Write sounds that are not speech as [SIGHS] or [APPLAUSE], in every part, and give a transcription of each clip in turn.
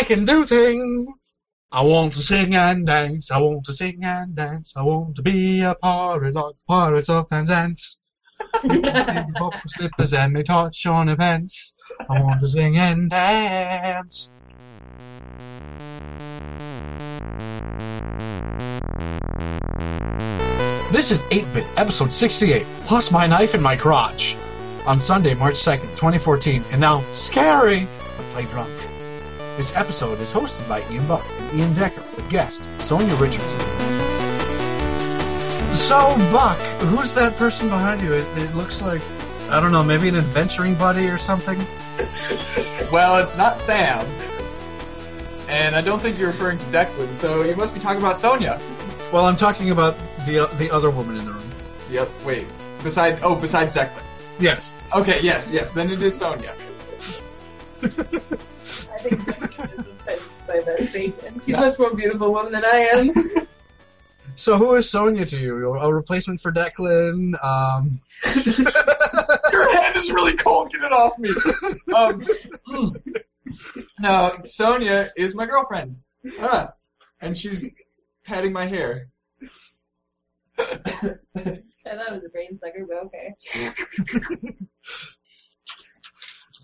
I can do things. I want to sing and dance. I want to sing and dance. I want to be a pirate like Pirates of Penzance. [LAUGHS] Pop slippers and me touch on events. I want to sing and dance. This is 8-Bit, episode 68, plus my knife in my crotch. On Sunday, March 2nd, 2014, and now scary, but play drunk. This episode is hosted by Ian Buck and Ian Decker with guest Sonia Richardson. So, Buck, who's that person behind you? It, it looks like, I don't know, maybe an adventuring buddy or something? [LAUGHS] Well, it's not Sam. And I don't think you're referring to Declan, so you must be talking about Sonia. Well, I'm talking about the the other woman in the room. Yep, wait. Besides, oh, besides Declan. Yes. Okay, yes, yes, then it is Sonia. [LAUGHS] I think Declan is offended by that statement. He's a much more beautiful woman than I am. [LAUGHS] So, who is Sonia to you? A replacement for Declan? Um, Your hand is really cold, get it off me. Um, no, Sonia is my girlfriend. Ah, and she's patting my hair. [LAUGHS] I thought it was a brain sucker, but okay.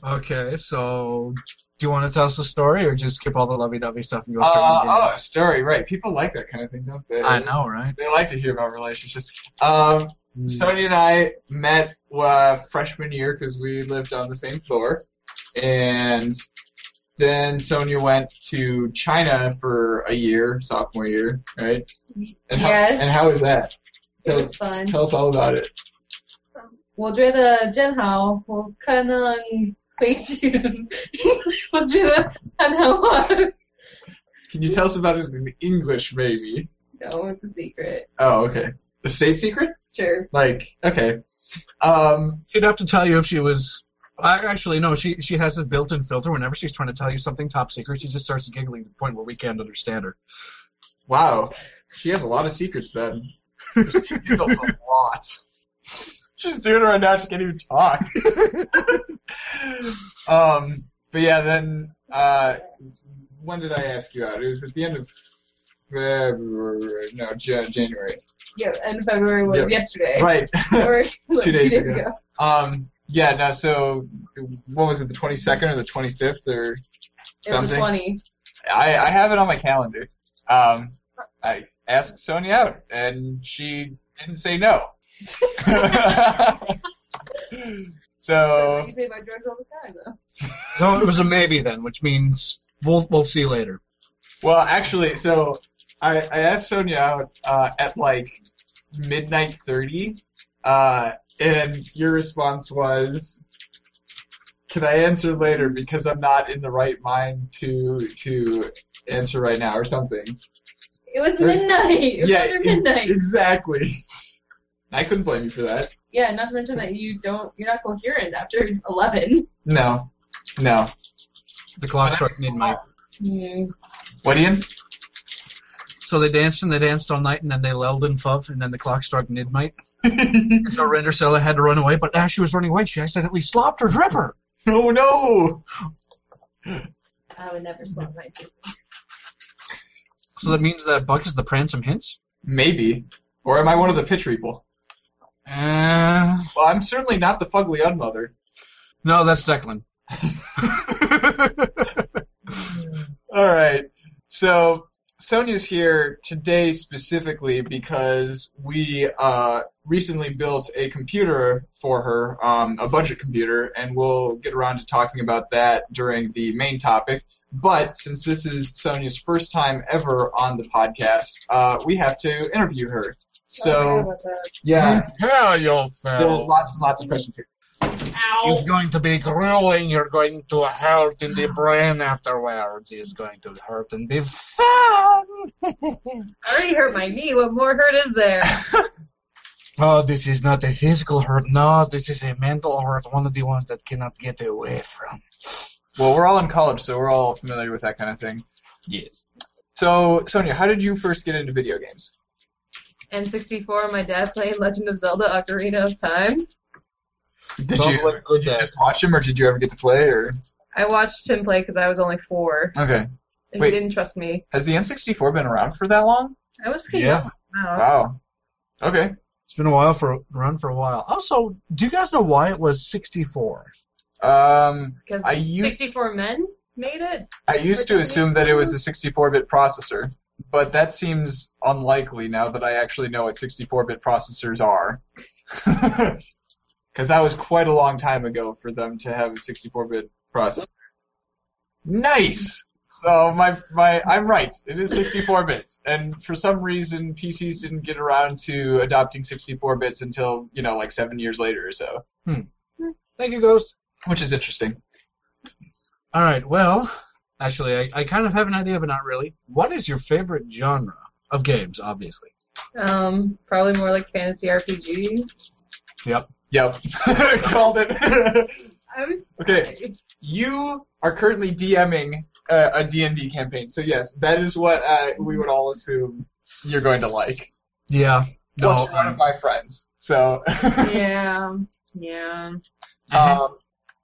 [LAUGHS] okay, so do you want to tell us the story, or just skip all the lovey-dovey stuff and go straight Uh, to the game? oh, a story, right. People like that kind of thing, don't they? I know, right? They like to hear about relationships. Um, Sonia and I met uh, freshman year because we lived on the same floor, and then Sonia went to China for a year, sophomore year, right? And how, Yes. And how was that? It Tell was us, fun. tell us all about it. 我觉得真好，我可能 回去。我觉得很好玩。 Can you tell us about it in English, maybe? No, it's a secret. Oh, okay. The state secret? Sure. Like, okay. Um, She'd have to tell you if she was. I actually no. She she has this built-in filter. Whenever she's trying to tell you something top secret, she just starts giggling to the point where we can't understand her. wow. She has a lot of secrets then. [LAUGHS] she giggles a lot. She's doing it right now. She can't even talk. [LAUGHS] um, but yeah, then uh, when did I ask you out? It was at the end of February. No, Ja- January. Yeah, and February was Yeah. yesterday. Right. [LAUGHS] Or [LAUGHS] like, Two days days ago. ago. um, yeah. No. So what was it? The twenty second or the twenty fifth or It was something? 20. I, I have it on my calendar. Um, I asked Sonia out, and she didn't say no. [LAUGHS] That's so you say about drugs all the time, though. So it was a maybe then, which means we'll we'll see later. Well, actually, so I, I asked Sonia out uh, at like midnight thirty, uh, and your response was, "Can I answer later because I'm not in the right mind to to answer right now or something." It was There's- midnight. It was yeah, after e- midnight. exactly. I couldn't blame you for that. Yeah, not to mention that you don't, you're not coherent after 11. No, no. The clock struck midnight. Mm. What, Ian? So they danced and they danced all night, and then they lulled and fuff, and then the clock struck midnight. And [LAUGHS] so Rendersella had to run away, but as she was running away, she accidentally slopped her dripper. [LAUGHS] oh no! I would never slap my dripper. So that means that Buck is the pran some hints. Maybe. Or am I one of the pitch people? Uh, Well, I'm certainly not the fugly unmother. no, that's Declan. [LAUGHS] All right. So Sonia's here today specifically because we uh, recently built a computer for her, um, a budget computer, and we'll get around to talking about that during the main topic. But since this is Sonia's first time ever on the podcast, uh, we have to interview her. So oh, yeah, Prepare there are lots and lots of questions here. It's going to be grueling. You're going to hurt in the [SIGHS] brain afterwards. It's going to hurt and be fun. [LAUGHS] I already hurt my knee. What more hurt is there? [LAUGHS] oh, this is not a physical hurt. No, this is a mental hurt. One of the ones that cannot get away from. Well, we're all in college, so we're all familiar with that kind of thing. Yes. So, Sonia, how did you first get into video games? N64, my dad playing Legend of Zelda Ocarina of Time. Did Sounds you, did you just watch him, or did you ever get to play? Or I watched him play because I was only four. okay, and Wait. he didn't trust me. Has the N64 been around for that long? I was pretty Yeah. young. Wow. Wow. Okay. It's been a while for run for a while. Also, do you guys know why it was 64? Um, Because I used- 64 men made it. I used to assume that it was a 64-bit processor, but that seems unlikely now that I actually know what 64-bit processors are. [LAUGHS] Because that was quite a long time ago for them to have a 64-bit processor. Nice. So my my I'm right. It is 64 bits, and for some reason PCs didn't get around to adopting 64 bits until you know like seven years later or so, Hmm. Thank you, Ghost. which is interesting. All right. Well, actually, I, I kind of have an idea, but not really. What is your favorite genre of games? Obviously. Um, probably more like fantasy RPG. Yep. Yep, [LAUGHS] called it. [LAUGHS] I was Okay. you are currently DMing uh, a D&D campaign, so yes, that is what uh, we would all assume you're going to like. Yeah. No. Plus, you're one of my friends, so. [LAUGHS] yeah, yeah. uh-huh. um,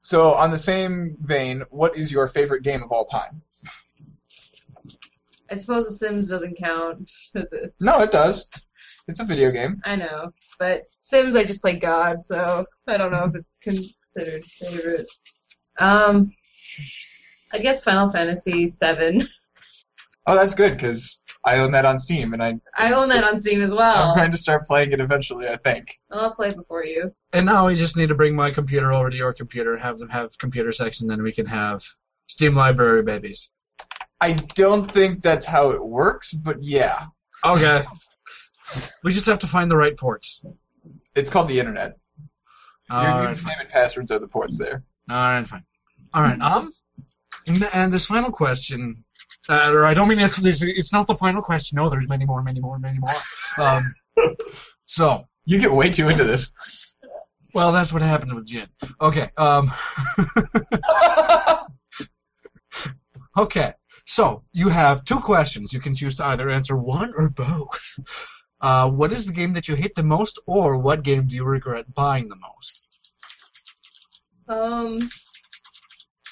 so on the same vein, what is your favorite game of all time? I suppose The Sims doesn't count. Does [LAUGHS] it? No, it does. It's a video game. I know, but Sims I just play God, so I don't know if it's considered favorite. Um, I guess Final Fantasy VII. Oh, that's good because I own that on Steam, and I, I own that on Steam as well. I'm going to start playing it eventually. I think. I'll play before you. And now we just need to bring my computer over to your computer, have them have computer sex, and then we can have Steam library babies. I don't think that's how it works, but yeah, Okay. we just have to find the right ports. it's called the internet. Your All right, fine. username and passwords are the ports there. All right, fine. All right. Um, and- and this final question, uh, or I don't mean it's, it's it's not the final question. No, there's many more, many more, many more. Um, [LAUGHS] so You get way too into this. well, that's what happens with gin. Okay. Um. [LAUGHS] Okay, so you have two questions. You can choose to either answer one or both. Uh, what is the game that you hate the most, or what game do you regret buying the most? Um,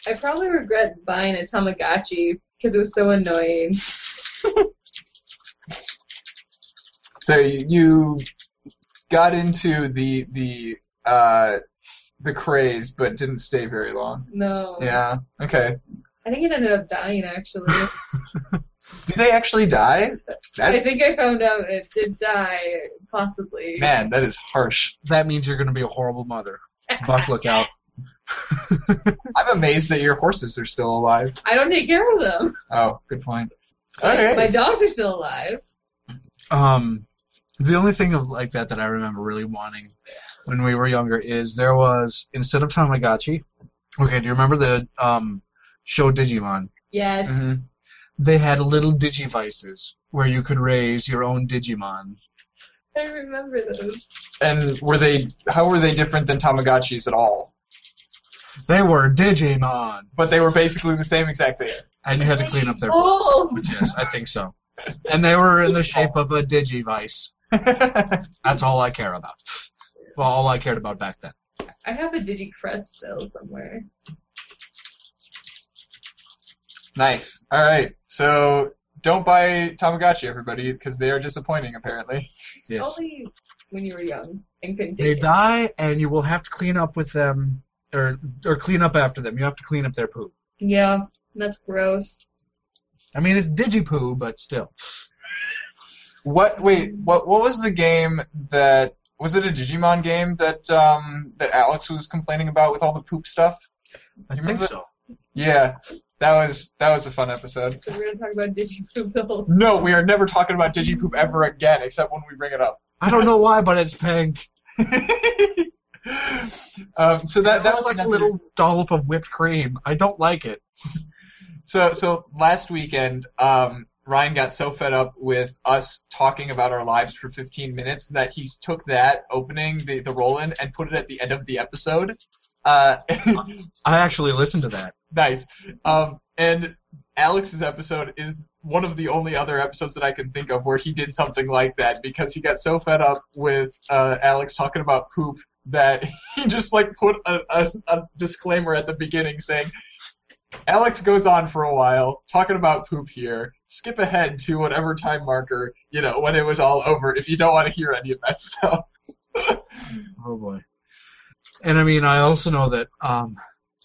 I probably regret buying a Tamagotchi because it was so annoying. [LAUGHS] So you got into the the uh, the craze, but didn't stay very long. No. Yeah. Okay. I think it ended up dying actually. [LAUGHS] [LAUGHS] Do they actually die? I think I found out it did die, possibly. man. That is harsh. That means you're going to be a horrible mother. Buck, look out. [LAUGHS] I'm amazed that your horses are still alive. I don't take care of them. Oh, good point. [LAUGHS] Okay. My dogs are still alive. Um, the only thing of like that that I remember really wanting when we were younger is there was instead of Tamagotchi. Okay, do you remember the um show Digimon? Yes. Mhm. They had little digivices where you could raise your own Digimon. I remember those. And were they? How were they different than Tamagotchis at all? They were Digimon, But they were basically the same exact thing. and you had to clean up their. Oh! Yes, I think so. And they were in the shape of a digivice. [LAUGHS] That's all I care about. Well, all I cared about back then. I have a DigiCrest still somewhere. nice. All right. So don't buy Tamagotchi, everybody, because they are disappointing. Apparently. Yes. Only when you were young and couldn't They it. die, and you will have to clean up with them, or or clean up after them. You have to clean up their poop. Yeah, that's gross. I mean, it's digi digipoo, but still. What? Wait. What? What was the game that? Was it a Digimon game that um that Alex was complaining about with all the poop stuff? I You think remember- so. Yeah, that was that was a fun episode. So we're gonna talk about DigiPoop the whole time. No, we are never talking about DigiPoop ever again, except when we bring it up. I don't know why, but it's pink. [LAUGHS] um, so that that was like a little dollop of whipped cream. I don't like it. [LAUGHS] So so last weekend, um, Ryan got so fed up with us talking about our lives for 15 minutes that he took that opening, the the roll in, and put it at the end of the episode. Uh, [LAUGHS] I actually listened to that. nice. Um, and Alex's episode is one of the only other episodes that I can think of where he did something like that because he got so fed up with uh, Alex talking about poop that [LAUGHS] he just like put a, a, a disclaimer at the beginning saying, Alex goes on for a while talking about poop here. Skip ahead to whatever time marker, you know, when it was all over if you don't want to hear any of that [LAUGHS] stuff. Oh boy. And I mean, I also know that um,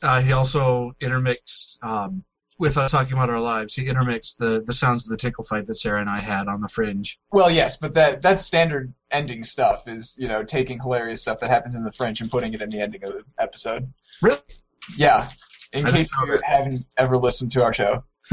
uh, he also intermixed um, with us talking about our lives. He intermixed the the sounds of the tickle fight that Sarah and I had on the fringe. Well, yes, but that that's standard ending stuff is, you know, taking hilarious stuff that happens in the fringe and putting it in the ending of the episode. Really? Yeah. In I case you haven't ever listened to our show. [LAUGHS]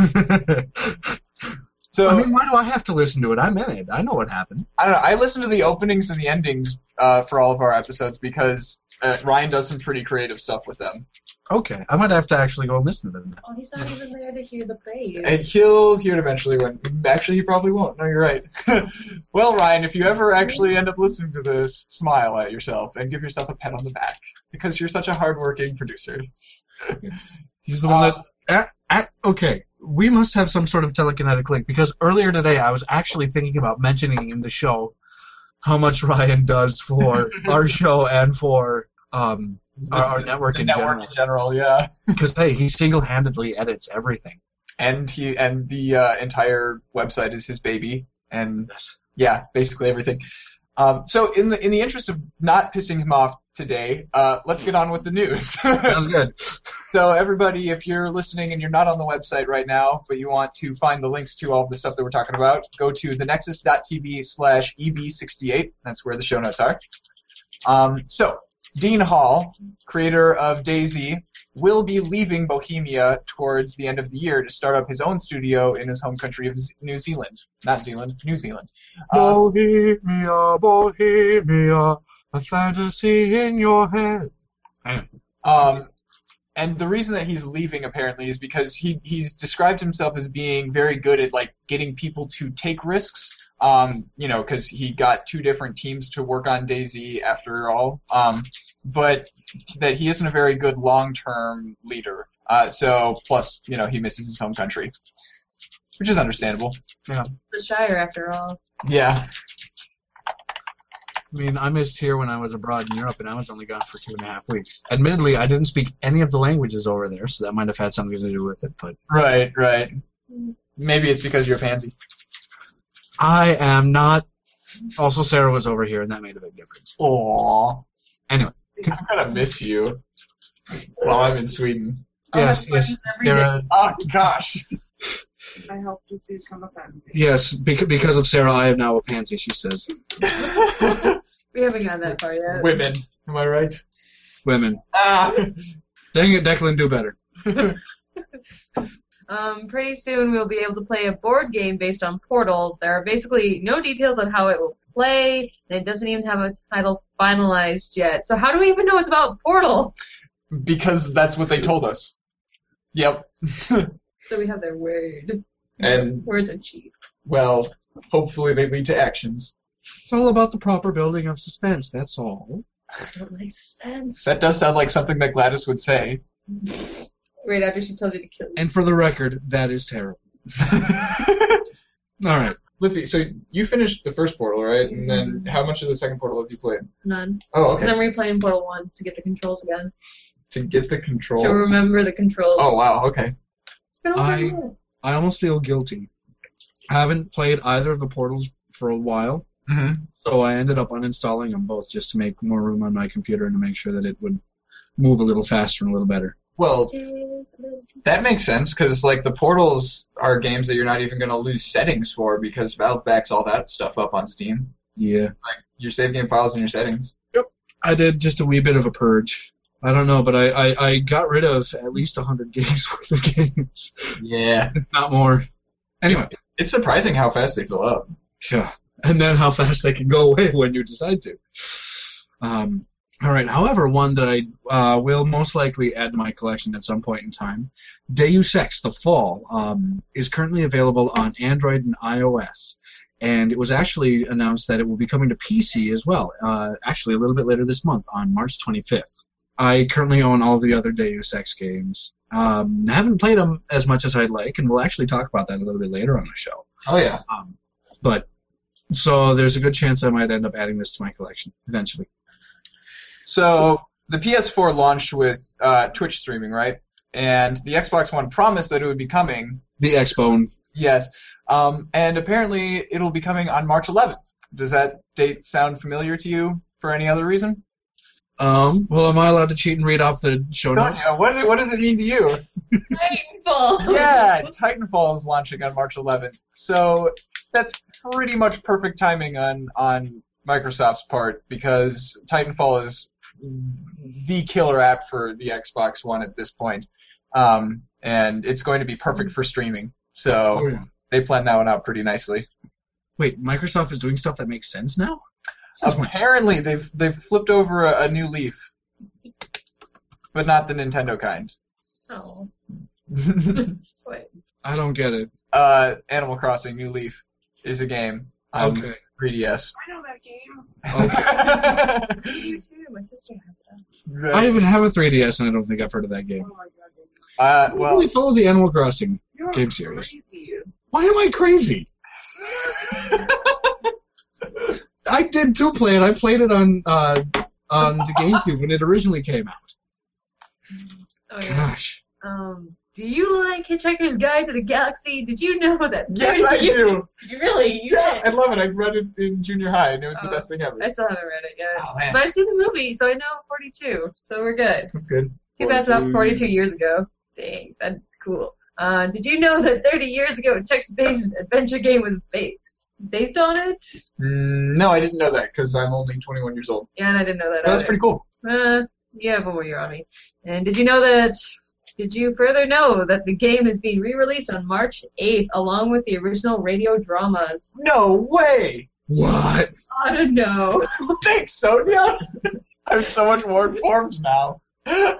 so I mean, why do I have to listen to it? I'm in it. I know what happened. I don't know. I listen to the openings and the endings uh, for all of our episodes because uh, Ryan does some pretty creative stuff with them. Okay, I might have to actually go and listen to them. Oh, he's not even there to hear the praise. And he'll hear it eventually. When actually, he probably won't. No, you're right. [LAUGHS] well, Ryan, if you ever actually end up listening to this, smile at yourself and give yourself a pat on the back because you're such a hardworking producer. [LAUGHS] He's the one Uh, that. At, at, okay, we must have some sort of telekinetic link because earlier today I was actually thinking about mentioning in the show how much Ryan does for [LAUGHS] our show and for um, our, our network the in network general. in general, yeah. [LAUGHS] Because hey, he single-handedly edits everything. And he and the uh, entire website is his baby, and Yes. yeah, basically everything. Um, so in the in the interest of not pissing him off today, uh, let's get on with the news. [LAUGHS] Sounds good. so everybody, if you're listening and you're not on the website right now, but you want to find the links to all of the stuff that we're talking about, go to thenexus.tv slash eb68. That's where the show notes are. Um, so Dean Hall, creator of DayZ, will be leaving Bohemia towards the end of the year to start up his own studio in his home country of Z- New Zealand. Not Zealand, New Zealand. Uh, Bohemia, Bohemia, a fantasy in your head. Um, and the reason that he's leaving apparently is because he he's described himself as being very good at like getting people to take risks. Um, you know, because he got two different teams to work on DayZ after all. Um, but that he isn't a very good long-term leader. Uh, so plus, you know, he misses his home country, which is understandable. Yeah. The Shire, after all. Yeah. I mean, I missed here when I was abroad in Europe, and I was only gone for two and a half weeks. Admittedly, I didn't speak any of the languages over there, so that might have had something to do with it. But Right. Right. Maybe it's because you're a pansy. I am not. Also, Sarah was over here, and that made a big difference. Aww. Anyway. I'm gonna miss you while I'm in Sweden. I'll yes, have yes, fun. Sarah. Oh gosh. I helped you become a fancy. Yes, because because of Sarah, I am now a pansy. She says, [LAUGHS] We haven't gotten that far yet. Women, am I right? "Women, Ah. dang it, Declan, do better." [LAUGHS] Um, pretty soon we'll be able to play a board game based on Portal. There are basically no details on how it will play, and it doesn't even have a title finalized yet. So how do we even know it's about Portal? because that's what they told us. Yep. [LAUGHS] So we have their word. and [LAUGHS] Words are cheap. well, hopefully they lead to actions. It's all about the proper building of suspense. That's all. Don't like suspense. That does sound like something that GLaDOS would say. [LAUGHS] Right after she tells you to kill you. And for the record, that is terrible. [LAUGHS] All right. Let's see. So you finished the first portal, right? And then how much of the second portal have you played? None. Oh, Because okay. I'm replaying Portal 1 to get the controls again. To get the controls. To remember the controls. Oh wow. Okay. It's been over I- a year. I almost feel guilty. I haven't played either of the portals for a while, hmm so I ended up uninstalling them both just to make more room on my computer and to make sure that it would move a little faster and a little better. Well, that makes sense because like the portals are games that you're not even going to lose settings for because Valve backs all that stuff up on Steam. Yeah. Like your save game files and your settings. Yep. I did just a wee bit of a purge. I don't know, but I, I, I got rid of at least 100 [LAUGHS] gigs worth of games, Yeah. [LAUGHS] not more. Anyway, It's surprising how fast they fill up. yeah. And then how fast they can go away when you decide to. Um, all right. However, one that I uh, will most likely add to my collection at some point in time, Deus Ex: The Fall, um, is currently available on Android and iOS, and it was actually announced that it will be coming to PC as well. Uh, actually, a little bit later this month, on March 25th. I currently own all of the other Deus Ex games. Um, haven't played them as much as I'd like, and we'll actually talk about that a little bit later on the show. Oh yeah. Um, but so there's a good chance I might end up adding this to my collection eventually. So the PS4 launched with uh, Twitch streaming, right? and the Xbox One promised that it would be coming. The X-Bone. Yes, um, and apparently it'll be coming on March 11th. Does that date sound familiar to you for any other reason? Um, well, am I allowed to cheat and read off the show Don't notes? you? What, what does it mean to you? Painful. [LAUGHS] yeah, Titanfall is launching on March 11th, so that's pretty much perfect timing on on Microsoft's part because Titanfall is the killer app for the Xbox One at this point, um, and it's going to be perfect for streaming. So Oh, yeah. they planned that one out pretty nicely. Wait, Microsoft is doing stuff that makes sense now? Since when? Apparently, they've they've flipped over a, a new leaf, but not the Nintendo kind. Oh, [LAUGHS] wait. I don't get it. uh, Animal Crossing New Leaf is a game on Okay. 3DS. I know that game. [LAUGHS] You too. My sister has it. I even have a 3DS and I don't think I've heard of that game. Oh game. my god. Uh, I well, really follow the Animal Crossing. You're Game series. Crazy. Why am I crazy? [LAUGHS] I did too play it. I played it on uh, on the GameCube when it originally came out. Oh yeah. Gosh. Um, do you like Hitchhiker's Guide to the Galaxy? Did you know that? [LAUGHS] yes, I [LAUGHS] do. You really? You Yeah, I love it. I read it in junior high, and it was the Oh. best thing ever. I still haven't read it yet. Oh man, But I've seen the movie, so I know 42. So we're good. that's good. Too bad it's not 42. 42 years ago. Dang, that's cool. Uh, did you know that 30 years ago, a text-based adventure game was based based on it? Mm, no, I didn't know that because I'm only 21 years old. Yeah, and I didn't know that. But that's pretty cool. Uh, you have one more year on me. And did you know that? Did you further know that the game is being re-released on March 8th, along with the original radio dramas? No way! What? I don't know. [LAUGHS] Thanks, Sonia. I'm so much more informed now. [LAUGHS] I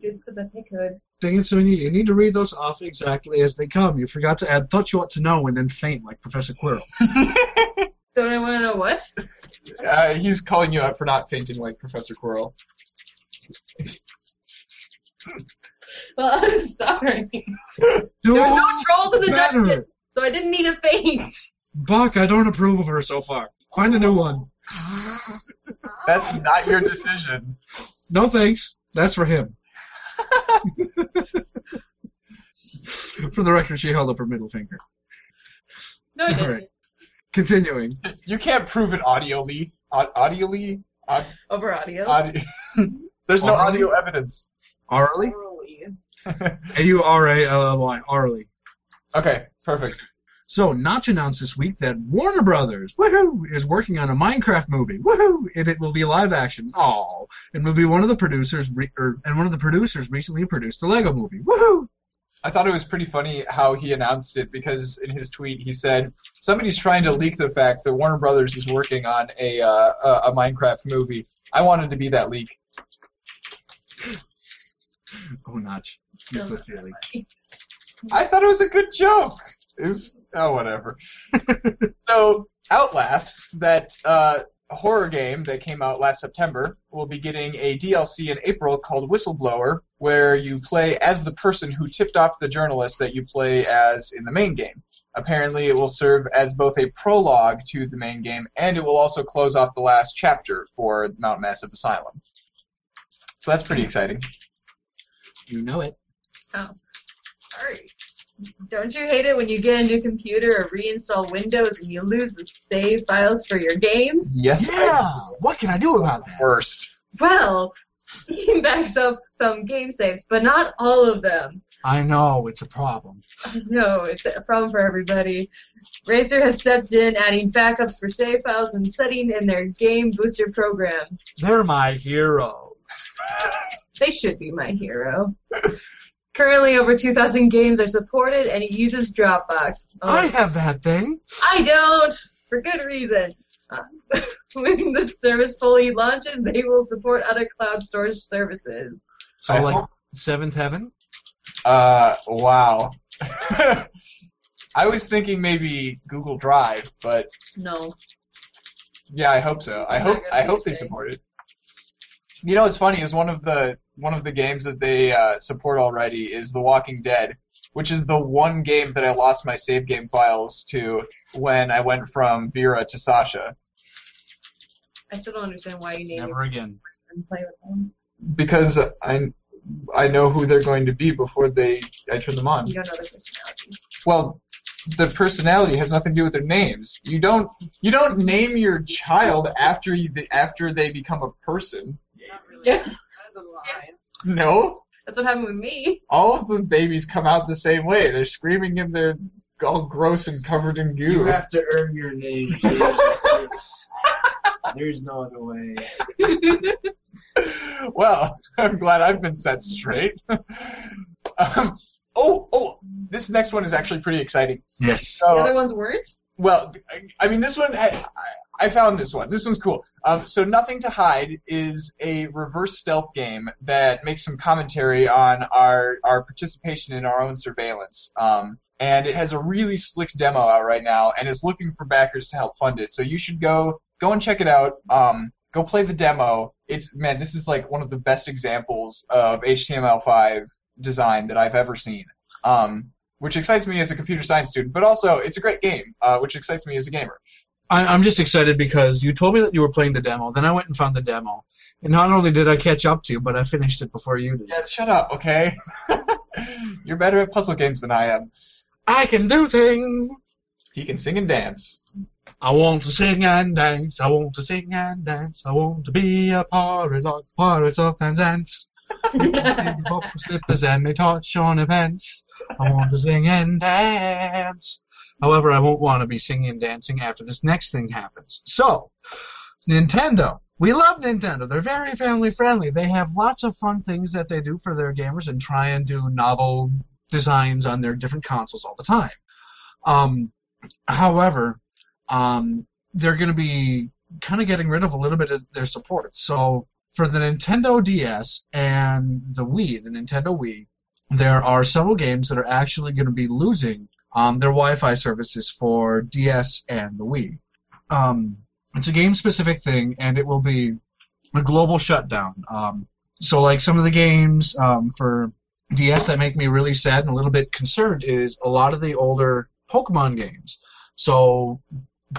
did the best I could. Dang it, Sonia, you need to read those off exactly as they come. You forgot to add thought you ought to know and then faint like Professor Quirrell. [LAUGHS] Don't I want to know what? uh, he's calling you out for not fainting like Professor Quirrell. Well, [LAUGHS] I'm sorry. There's no trolls in the better. dungeon, so I didn't need a faint. Buck, I don't approve of her so far. Find a new one. That's not your decision. No thanks. That's for him. [LAUGHS] for the record, she held up her middle finger. No, I didn't. Alright. Continuing. You can't prove it audially. Aud- audioly? Aud- Over audio. audi- [LAUGHS] There's no Audioly? audio evidence. Orally. A U R A L L Y. Arlie. okay, perfect. So, Notch announced this week that Warner Brothers, woohoo, is working on a Minecraft movie, woohoo, and it will be live action. Oh, and will be one of the producers, re- or, and one of the producers recently produced the Lego movie, woohoo. I thought it was pretty funny how he announced it because in his tweet he said somebody's trying to leak the fact that Warner Brothers is working on a uh, a, a Minecraft movie. I wanted to be that leak. Oh, Notch. Still Useless not feeling. I thought it was a good joke. Is oh whatever. [LAUGHS] so Outlast, that uh, horror game that came out last September, will be getting a DLC in April called Whistleblower, where you play as the person who tipped off the journalist that you play as in the main game. Apparently, it will serve as both a prologue to the main game, and it will also close off the last chapter for Mount Massive Asylum. So that's pretty exciting. You know it. Oh, sorry. Don't you hate it when you get a new computer or reinstall Windows and you lose the save files for your games? Yes, I What can I do about that? worst. Well, Steam [LAUGHS] backs up some game saves, but not all of them. I know, it's a problem. [LAUGHS] No, it's a problem for everybody. Razer has stepped in, adding backups for save files and setting in their game booster program. They're my hero. [LAUGHS] They should be my hero. Currently, over 2,000 games are supported, and it uses Dropbox. Oh, I have that thing. I don't, for good reason. Uh, [LAUGHS] when the service fully launches, they will support other cloud storage services. So, I like, hope- Seventh Heaven? Uh, wow. [LAUGHS] I was thinking maybe Google Drive, but No. yeah, I hope so. I I'm hope I hope they it. support it. You know what's funny is one of the one of the games that they uh, support already is The Walking Dead, which is the one game that I lost my save game files to when I went from Vera to Sasha I still don't understand why you name Never again. and play with them. because I I know who they're going to be before they I turn them on. You don't know their personalities. Well, the personality has nothing to do with their names. You don't you don't name your child after you, after they become a person. Not really. Yeah. That's a lie. No, That's what happened with me. all of the babies come out the same way. They're screaming and they're all gross and covered in goo. You have to earn your name. at the six. There's no other way. [LAUGHS] well, I'm glad I've been set straight. [LAUGHS] um, oh, oh, this next one is actually pretty exciting. Yes. The other ones weren't? Well, I, mean, this one, I, I found this one. This one's cool. Um, so, Nothing to Hide is a reverse stealth game that makes some commentary on our our participation in our own surveillance. Um, and it has a really slick demo out right now, and is looking for backers to help fund it. So you should go go and check it out. Um, go play the demo. It's man, this is like one of the best examples of HTML5 design that I've ever seen. Um, which excites me as a computer science student, but also it's a great game, uh, which excites me as a gamer. I, I'm just excited because you told me that you were playing the demo. Then I went and found the demo, and not only did I catch up to you, but I finished it before you did. Yeah, shut up, okay? [LAUGHS] You're better at puzzle games than I am. I can do things. He can sing and dance. I want to sing and dance. I want to sing and dance. I want to be a pirate like pirates of Penzance. Buckle slippers and they touch on events. I want to sing and dance. However, I won't want to be singing and dancing after this next thing happens. So, Nintendo. We love Nintendo. They're very family friendly. They have lots of fun things that they do for their gamers and try and do novel designs on their different consoles all the time. Um, however, um, they're going to be kind of getting rid of a little bit of their support. So for the Nintendo DS and the Wii, the Nintendo Wii, there are several games that are actually going to be losing um, their Wi-Fi services for DS and the Wii. Um, it's a game-specific thing, and it will be a global shutdown. Um, so, like some of the games um, for DS that make me really sad and a little bit concerned is a lot of the older Pokemon games. So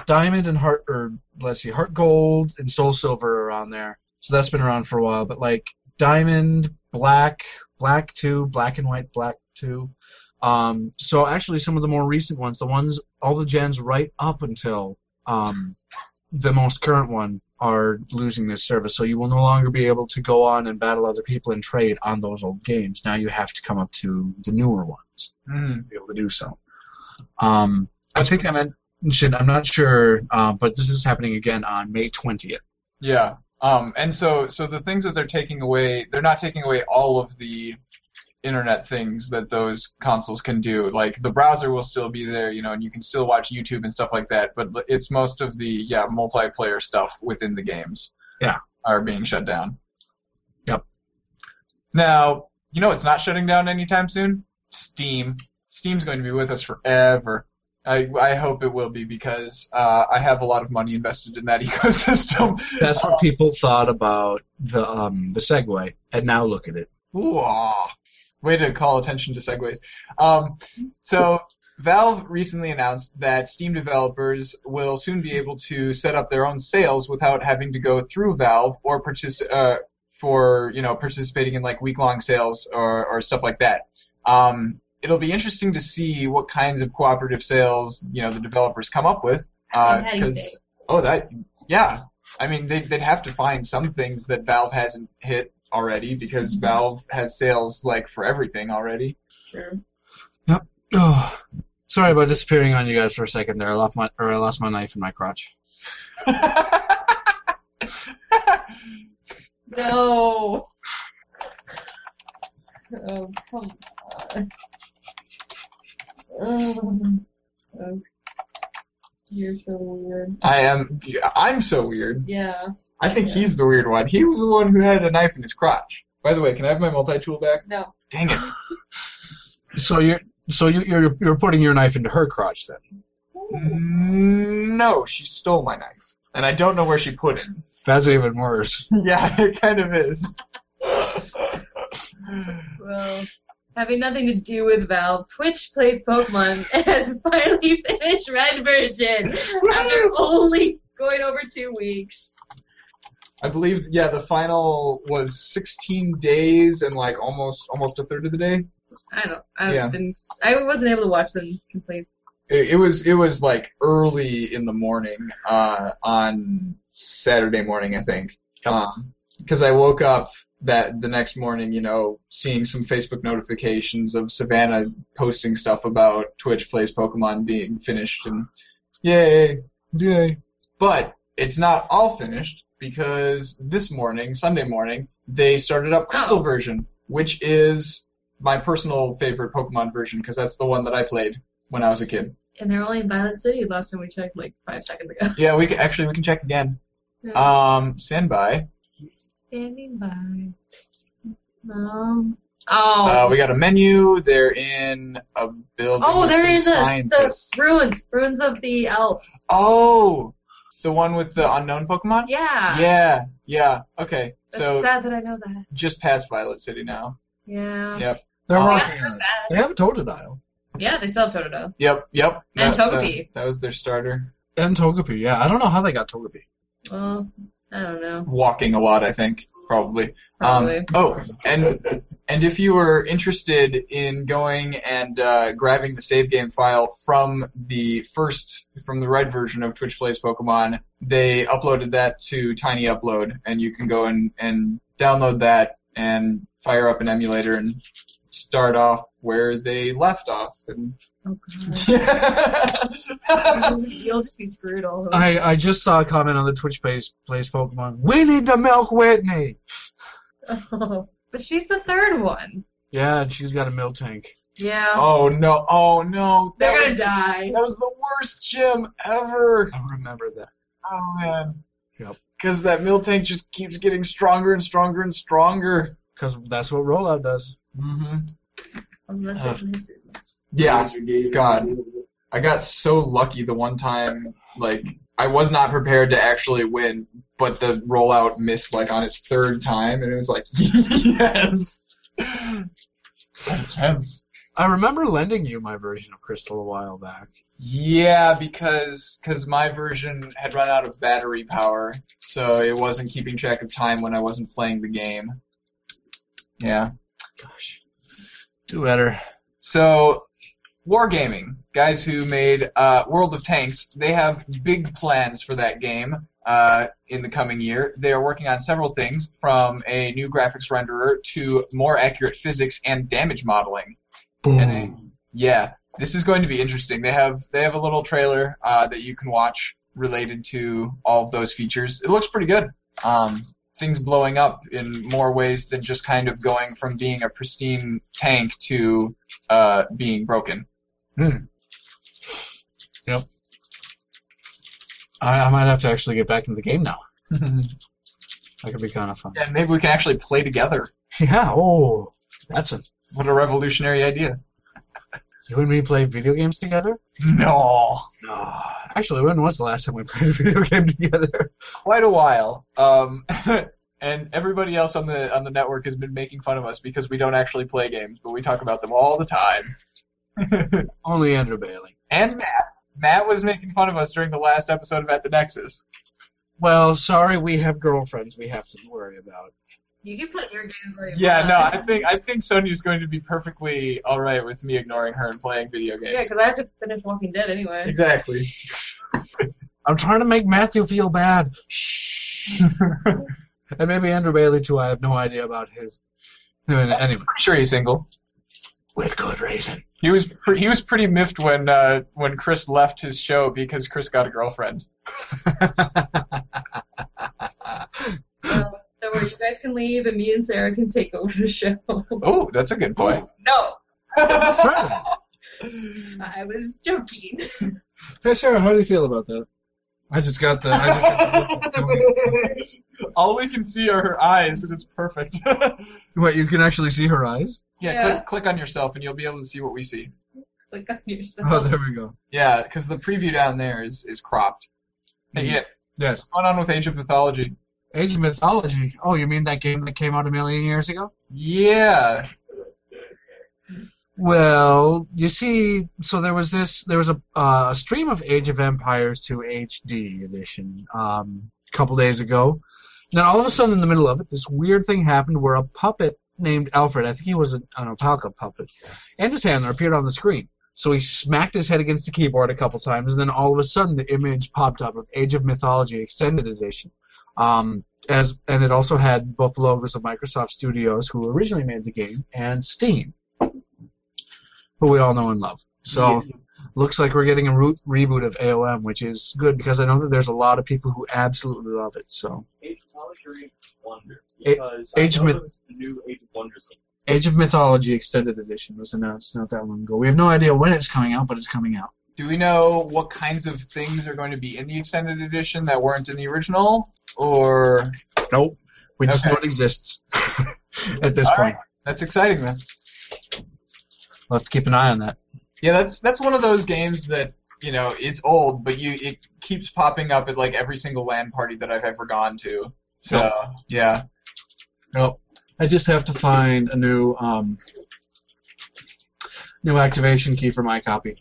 Diamond and Heart, or let's see, Heart Gold and Soul Silver are on there. So that's been around for a while. But like Diamond, Black, Black Two, Black and White, Black Two. Um, so actually, some of the more recent ones, the ones all the gens right up until um, the most current one, are losing this service. So you will no longer be able to go on and battle other people and trade on those old games. Now you have to come up to the newer ones Mm. to be able to do so. Um, I think I mentioned, I'm not sure, uh, but this is happening again on May 20th. Yeah. Um, and so, so the things that they're taking away, they're not taking away all of the internet things that those consoles can do. Like the browser will still be there, you know, and you can still watch YouTube and stuff like that. But it's most of the yeah multiplayer stuff within the games. Yeah. Are being shut down. Yep. Now, you know it's not shutting down anytime soon. Steam. Steam's going to be with us forever. I, I hope it will be because uh, I have a lot of money invested in that [LAUGHS] ecosystem. That's what people thought about the um, the Segway, and now look at it. Ooh, ah. way to call attention to segways. Um, so Valve recently announced that Steam developers will soon be able to set up their own sales without having to go through Valve or partici- uh, for you know participating in like week long sales or, or stuff like that. Um, it'll be interesting to see what kinds of cooperative sales you know the developers come up with. Uh, Patty's 'cause- Day. oh, that yeah. I mean, they, they'd have to find some things that Valve hasn't hit already because Valve has sales like for everything already. Sure. Oh, sorry about disappearing on you guys for a second there. I lost my or I lost my knife in my crotch. [LAUGHS] No. [LAUGHS] Oh, come on. Oh, oh. You're so weird. I am. I'm so weird. Yeah. I think he's the weird one. He was the one who had a knife in his crotch. By the way, can I have my multi-tool back? No. Dang it. So you're so you, you're you're putting your knife into her crotch then. No, she stole my knife, and I don't know where she put it. That's even worse. [LAUGHS] yeah, it kind of is. Well, having nothing to do with Valve, Twitch plays Pokemon [LAUGHS] and has finally finished Red version after only going over two weeks. I believe yeah, the final was 16 days and like almost almost a third of the day. I don't. I Yeah. didn't. I wasn't able to watch them complete. It, it was it was like early in the morning uh, on Saturday morning, I think. Yep. Because I woke up that the next morning, you know, seeing some Facebook notifications of Savannah posting stuff about Twitch plays Pokemon being finished, and yay! Yay. But it's not all finished because this morning, Sunday morning, they started up Crystal Oh. version, which is my personal favorite Pokemon version because that's the one that I played when I was a kid. And they're only in Violet City. Last time we checked, like five seconds ago. Yeah, we can actually we can check again. Um, stand by. Standing by. Um. Oh. Uh, we got a menu. They're in a building. oh, with they're some in the, ruins. Ruins of the Alph. Oh, the one with the unknown Pokemon. Yeah. Yeah, yeah. Okay, That's so sad that I know that. just past Violet City now. Yeah. Yep, They're Oh, working Yeah, on there's it. that. They have a Totodile. Yeah, they still have Totodile. yep, yep. And That- that- Togepi. That, was their starter. And Togepi, yeah. I don't know how they got Togepi. Well, I don't know. Walking a lot, I think, probably. Probably. Um, oh, and and if you are interested in going and uh, grabbing the save game file from the first, from the red version of Twitch Plays Pokemon, they uploaded that to Tiny Upload, and you can go and and download that and fire up an emulator and start off where they left off. And oh [LAUGHS] god. yeah, You'll just be screwed all over. I, I just saw a comment on the Twitch page, plays Pokemon. We need to milk Whitney! Oh, [LAUGHS] but she's the third one. Yeah, and she's got a milk tank. Yeah. oh no, oh no, that They're was gonna die. that was the worst gym ever. I remember that. Oh man. Yep. Because that milk tank just keeps getting stronger and stronger and stronger. Because that's what Rollout does. Mm-hmm. Unless Ugh. it misses. Yeah. God. I got so lucky the one time, like I was not prepared to actually win, but the rollout missed like on its third time, and it was like, [LAUGHS] yes, [LAUGHS] intense. I remember lending you my version of Crystal a while back. Yeah, because cause my version had run out of battery power, so it wasn't keeping track of time when I wasn't playing the game. Yeah. Gosh. Do better. So, Wargaming, guys who made uh, World of Tanks, they have big plans for that game uh, in the coming year. They are working on several things, from a new graphics renderer to more accurate physics and damage modeling. Boom. Yeah, this is going to be interesting. They have they have a little trailer uh, that you can watch related to all of those features. It looks pretty good. Um, things blowing up in more ways than just kind of going from being a pristine tank to uh, being broken. I, I might have to actually get back into the game now. [LAUGHS] That could be kind of fun. and maybe we can actually play together. Yeah, oh. That's a. What a revolutionary idea. You and me play video games together? No. No. Actually, when was the last time we played a video game together? Quite a while. Um, [LAUGHS] and everybody else on the on the network has been making fun of us because we don't actually play games, but we talk about them all the time. [LAUGHS] Only Andrew Bailey. and Matt. Matt was making fun of us during the last episode of At the Nexus. Well, sorry, we have girlfriends we have to worry about. You can put your games where you Yeah, want. no, I think I think Sonia's going to be perfectly all right with me ignoring her and playing video games. Yeah, because I have to finish Walking Dead anyway. exactly. [LAUGHS] I'm trying to make Matthew feel bad. Shh. [LAUGHS] and maybe Andrew Bailey too. I have no idea about his. Anyway, Pretty sure he's single. with good reason. He was pre- he was pretty miffed when uh, when Chris left his show because Chris got a girlfriend. Well, [LAUGHS] don't worry, you guys can leave, and me and Sarah can take over the show. Oh, that's a good point. [LAUGHS] no, [LAUGHS] I was joking. hey Sarah, how do you feel about that? I just got the. I just got the [LAUGHS] All we can see are her eyes, and it's perfect. Wait, you can actually see her eyes? yeah, Yeah. Click, click on yourself, and you'll be able to see what we see. Click on yourself. Oh, there we go. Yeah, because the preview down there is is cropped. Hey, mm-hmm. yeah, Yes. what's going on with ancient Mythology? Age of Mythology. Oh, you mean that game that came out a million years ago? Yeah. Well, you see, so there was this, there was a, uh, stream of Age of Empires to HD edition um, a couple days ago, Then all of a sudden, in the middle of it, this weird thing happened where a puppet named Alfred, I think he was an, an alpaca puppet, and his handler appeared on the screen. So he smacked his head against the keyboard a couple times, and then all of a sudden the image popped up of Age of Mythology Extended Edition. Um, as and it also had both the logos of Microsoft Studios, who originally made the game, and Steam, who we all know and love. So looks like we're getting a root reboot of AOM, which is good because I know that there's a lot of people who absolutely love it. So Age of Mythology Wonders. A- Because Age I of Myth- the new Age of Wonders game. Age of Mythology Extended Edition was announced not that long ago. We have no idea when it's coming out, but it's coming out. Do we know what kinds of things are going to be in the extended edition that weren't in the original? Or Nope. We just Okay. know it exists [LAUGHS] at this All point. that's exciting then. We'll have to keep an eye on that. Yeah, that's that's one of those games that you know it's old, but you it keeps popping up at like every single LAN party that I've ever gone to. So yeah, Nope. I just have to find a new um, new activation key for my copy.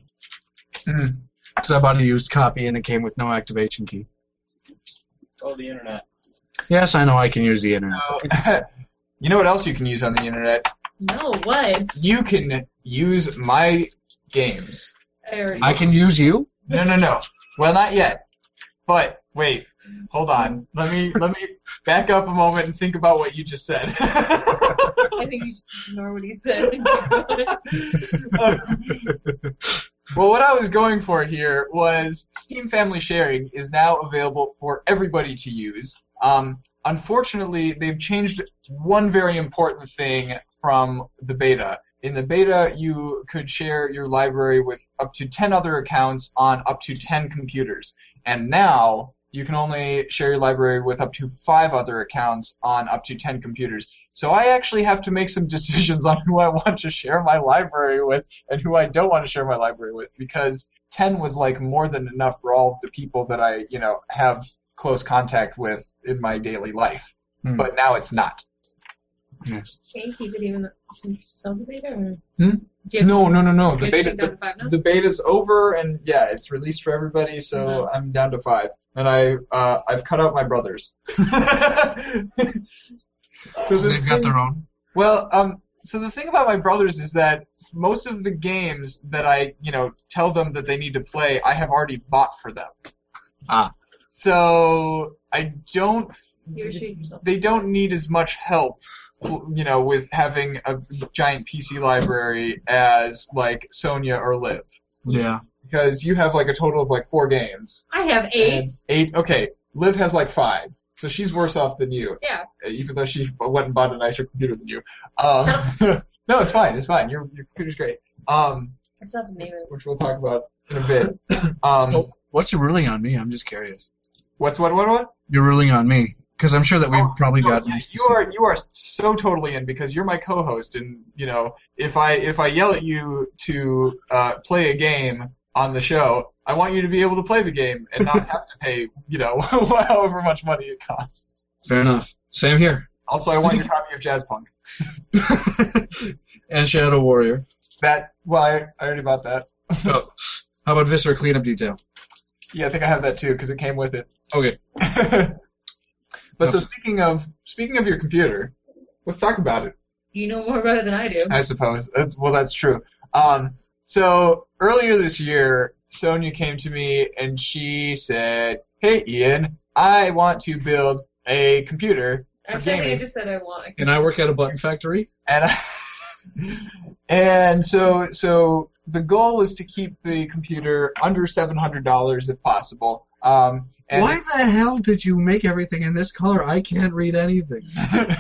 Because I bought a used copy and it came with no activation key. Oh, the internet. Yes, I know I can use the internet. So, [LAUGHS] you know what else you can use on the internet? No, what? You can use my games. I already. I can use you. No, no, no. Well, not yet. But wait, hold on. Let me let me back up a moment and think about what you just said. [LAUGHS] I think you should ignore what he said. [LAUGHS] well, what I was going for here was Steam Family Sharing is now available for everybody to use. Um, unfortunately, they've changed one very important thing from the beta. In the beta, you could share your library with up to 10 other accounts on up to 10 computers. And now, you can only share your library with up to five other accounts on up to 10 computers. So I actually have to make some decisions on who I want to share my library with and who I don't want to share my library with because 10 was like more than enough for all of the people that I, you know, have close contact with in my daily life. Hmm. But now it's not. Yes. Can you keep it even since you still the beta? Or? Hmm? Do No, no, no, no. The do beta, have to take down to the, five now? the beta's over, and yeah, it's released for everybody. So Mhm. I'm down to five, and I uh, I've cut out my brothers. [LAUGHS] so this They've got their own. Well, um, so the thing about my brothers is that most of the games that I, you know, tell them that they need to play, I have already bought for them. Ah. So I don't. You're shooting yourself. They don't need as much help, you know, with having a giant PC library as like Sonia or Liv, Yeah. because you have like a total of like four games. I have eight. Eight. Okay, Liv has like five, so she's worse off than you Yeah. even though she went and bought a nicer computer than you. Um, Shut [LAUGHS] no, it's fine. It's fine. Your your computer's great. Um, I still have to name which we'll talk about in a bit. [COUGHS] Um, So, what's your ruling on me? I'm just curious. What's what what what? You're ruling on me? Because I'm sure that we've Oh, probably No, got. you, you are you are so totally in because you're my co-host, and you know if I if I yell at you to uh, play a game on the show, I want you to be able to play the game and not have to pay [LAUGHS] you know [LAUGHS] however much money it costs. Fair enough. Same here. Also, I want your copy of Jazzpunk. [LAUGHS] and Shadow Warrior. That well, I, I already bought that. Oh, how about Viscera Cleanup Detail? Yeah, I think I have that too because it came with it. Okay. [LAUGHS] but so speaking of speaking of your computer, let's talk about it. You know more about it than I do. I suppose that's well, that's true. Um, so earlier this year, Sonia came to me and she said, "Hey, Ian, I want to build a computer for Actually, I think I just said I want. And I work at a button factory. and I, [LAUGHS] and so so the goal is to keep the computer under seven hundred dollars if possible. Um, and Why the hell did you make everything in this color? I can't read anything.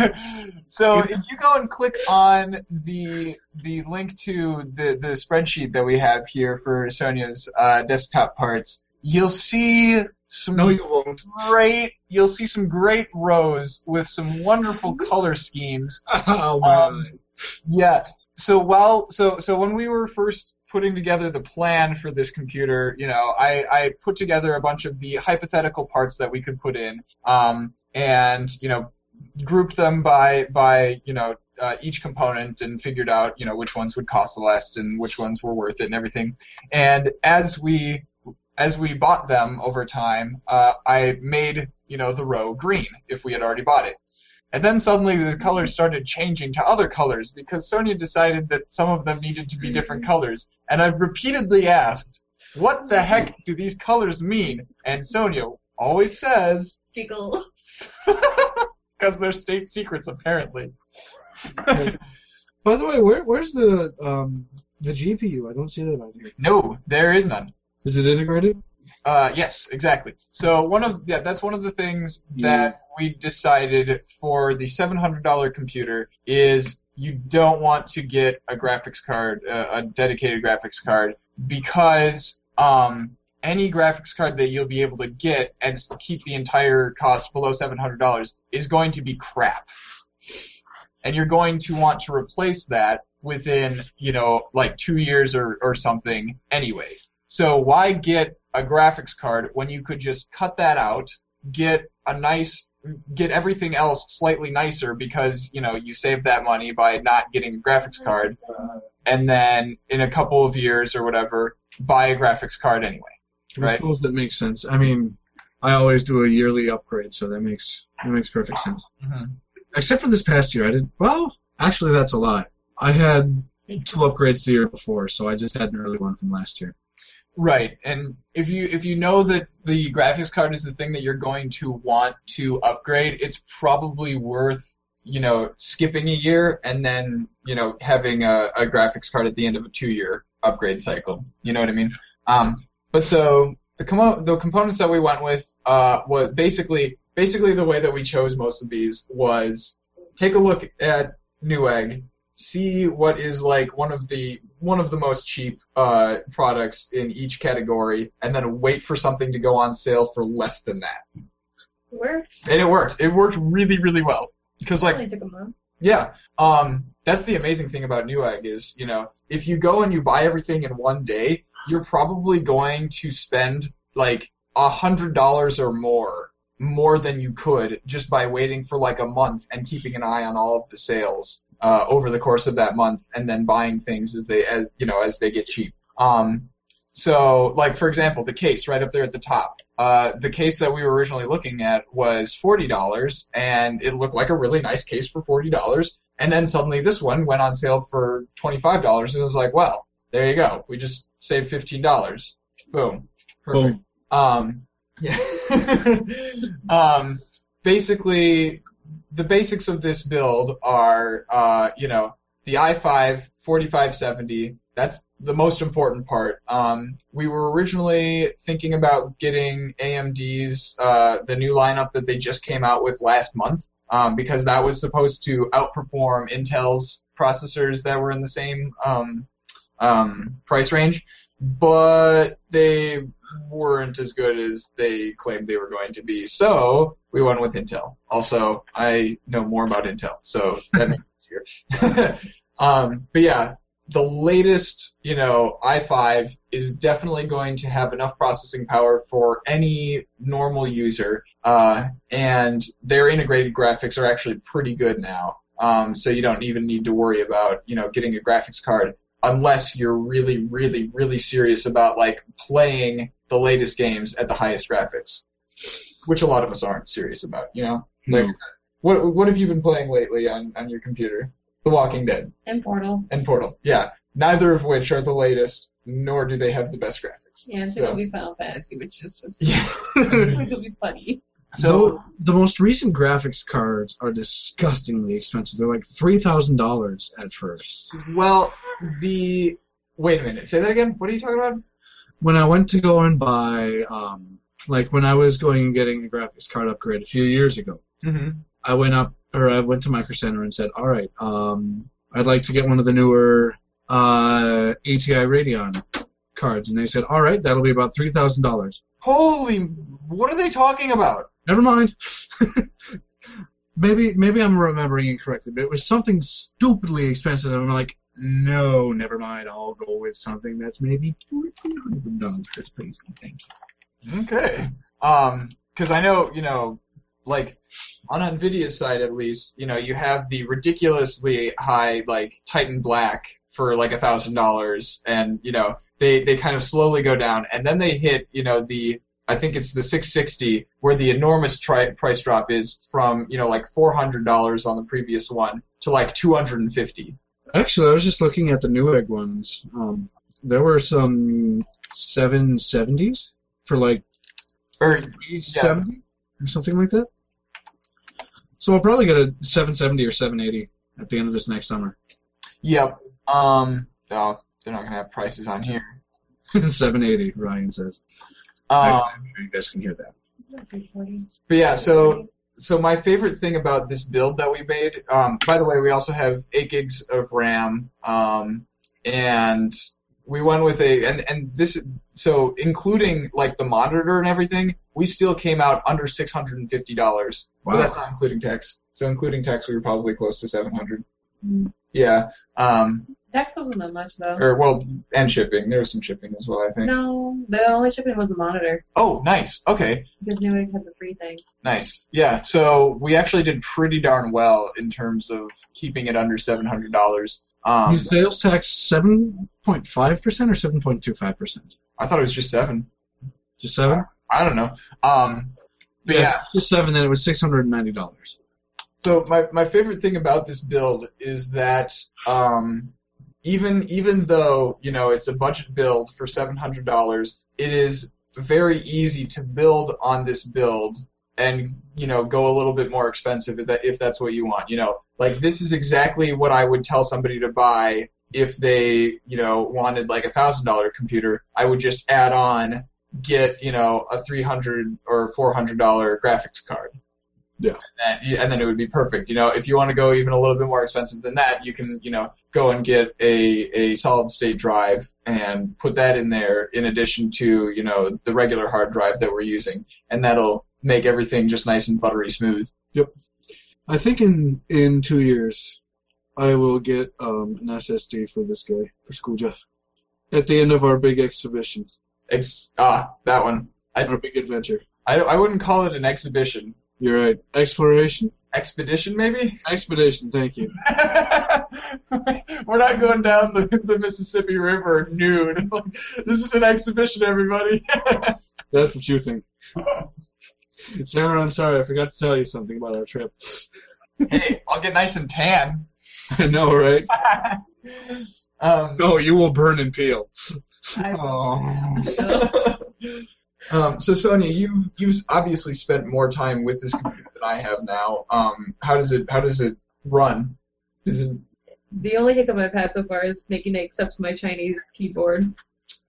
[LAUGHS] so if you go and click on the the link to the the spreadsheet that we have here for Sonia's uh, desktop parts, you'll see some No, you won't. great you'll see some great rows with some wonderful [LAUGHS] color schemes. [LAUGHS] Oh, my Um. Yeah. So while so so when we were first putting together the plan for this computer, you know, I, I put together a bunch of the hypothetical parts that we could put in, um, and you know, grouped them by by you know uh, each component and figured out you know which ones would cost the least and which ones were worth it and everything. And as we as we bought them over time, uh, I made you know, the row green if we had already bought it. And then suddenly the colors started changing to other colors because Sonia decided that some of them needed to be different colors. And I've repeatedly asked, what the heck do these colors mean? And Sonia always says, Giggle. [LAUGHS] because they're state secrets apparently. By the way, where, where's the um, the GPU? I don't see that on here. no, there is none. Is it integrated? Uh, yes, exactly. So one of yeah, that's one of the things that we decided for the seven hundred dollar computer is you don't want to get a graphics card, uh, a dedicated graphics card, because um, any graphics card that you'll be able to get and keep the entire cost below seven hundred dollars is going to be crap, and you're going to want to replace that within you know like two years or or something anyway. So why get a graphics card when you could just cut that out, get a nice, get everything else slightly nicer because you know you save that money by not getting a graphics card, and then in a couple of years or whatever, buy a graphics card anyway. I Right. suppose that makes sense. I mean, I always do a yearly upgrade, so that makes that makes perfect sense. Mhm. Except for this past year, I did well. Actually, that's a lie. I had two upgrades the year before, so I just had an early one from last year. Right, and if you if you know that the graphics card is the thing that you're going to want to upgrade, it's probably worth you know skipping a year and then you know having a, a graphics card at the end of a two year upgrade cycle. You know what I mean? Um, but so the commo- the components that we went with uh, was basically basically the way that we chose most of these was take a look at Newegg, see what is like one of the one of the most cheap uh, products in each category, and then wait for something to go on sale for less than that. It works. And it worked. It worked really, really well. Because like Only took a month. yeah, um, that's the amazing thing about Newegg is, you know, if you go and you buy everything in one day, you're probably going to spend like a hundred dollars or more, more than you could just by waiting for like a month and keeping an eye on all of the sales uh, over the course of that month, and then buying things as they as you know as they get cheap. Um, so, like for example, the case right up there at the top. Uh, the case that we were originally looking at was forty dollars, and it looked like a really nice case for forty dollars. And then suddenly this one went on sale for twenty five dollars, and it was like, well, there you go. We just saved fifteen dollars. Boom. Perfect. Boom. Um, yeah. [LAUGHS] um, basically, the basics of this build are, uh, you know, the i5 4570. That's the most important part. Um, we were originally thinking about getting AMD's uh, the new lineup that they just came out with last month, um, because that was supposed to outperform Intel's processors that were in the same um, um, price range, but they weren't as good as they claimed they were going to be. So we went with Intel. Also, I know more about Intel, so that makes it easier. [LAUGHS] um, but yeah, the latest, you know, i5 is definitely going to have enough processing power for any normal user, uh, and their integrated graphics are actually pretty good now. Um, so you don't even need to worry about, you know, getting a graphics card unless you're really, really, really serious about like playing the latest games at the highest graphics, which a lot of us aren't serious about. You know, hmm. like No. what what have you been playing lately on on your computer? The Walking Dead And Portal. and Portal. Yeah, neither of which are the latest, nor do they have the best graphics. Yeah, and So- it'll be Final Fantasy, which is just Yeah. [LAUGHS] which will be funny. So the most recent graphics cards are disgustingly expensive. They're like three thousand dollars at first. well, the wait a minute. Say that again. What are you talking about? When I went to go and buy, um, like when I was going and getting the graphics card upgrade a few years ago, Mm-hmm. I went up or I went to Micro Center and said, "All right, um, I'd like to get one of the newer uh, ATI Radeon cards," and they said, "All right, that'll be about three thousand dollars." Holy, what are they talking about? Never mind. [LAUGHS] maybe maybe I'm remembering incorrectly, but it was something stupidly expensive. I'm like, no, never mind. I'll go with something that's maybe two or three hundred dollars, please. Thank you. Okay. Um, because I know, you know, like on Nvidia's side at least, you know, you have the ridiculously high like Titan Black for like a thousand dollars, and you know they they kind of slowly go down, and then they hit you know the I think it's the 660 where the enormous tri- price drop is from you know like $400 on the previous one to like 250. Actually, I was just looking at the Newegg ones. Um, there were some 770s for like Or 370 or something like that. So I'll probably get a 770 or 780 at the end of this next summer. yep. Um. Oh, they're not gonna have prices on here. [LAUGHS] 780, Ryan says. Um. I'm sure you guys can hear that. But yeah, so so my favorite thing about this build that we made. Um, by the way, we also have eight gigs of RAM. Um, and we went with a and and this so including like the monitor and everything, we still came out under six hundred and fifty dollars. Wow. But that's not including tax. So including tax, we were probably close to seven hundred. Mm. Yeah. Um. Tax wasn't that much though. Or well, and shipping. There was some shipping as well, I think. No, the only shipping was the monitor Oh, nice. Okay. because Newegg had the free thing. Nice. Yeah. So we actually did pretty darn well in terms of keeping it under seven hundred dollars. Um, Is sales tax 7.5% or 7.25%? I thought it was just seven. Just 7? I don't know. Um, but yeah. Just 7, then it was $690. So my my favorite thing about this build is that um, even even though you know it's a budget build for seven hundred dollars, it is very easy to build on this build and you know go a little bit more expensive if that if that's what you want. You know, like this is exactly what I would tell somebody to buy if they you know wanted like a thousand dollar computer. I would just add on get you know a three hundred or four hundred dollar graphics card that, and then it would be perfect. You know, if you want to go even a little bit more expensive than that, you can, you know, go and get a, a solid state drive and put that in there in addition to, you know, the regular hard drive that we're using, and that'll make everything just nice and buttery smooth. Yep. I think in, in two years, I will get um, an SSD for this guy, for School Jeff. At the end of our big exhibition, Ex- ah, that one. I, our big adventure. I, I wouldn't call it an exhibition. You're right. Exploration? Expedition, maybe? Expedition, thank you. [LAUGHS] We're not going down the, the Mississippi River nude. [LAUGHS] this is an exhibition, everybody. [LAUGHS] That's what you think. Sarah, I'm sorry, I forgot to tell you something about our trip. hey, I'll get nice and tan. I know, right? um, No, you will burn and peel. I- Oh. Um, so Sonia, you've you've obviously spent more time with this computer than I have now. Um, how does it how does it run? Is it The only hiccup I've had so far is making it accept my Chinese keyboard.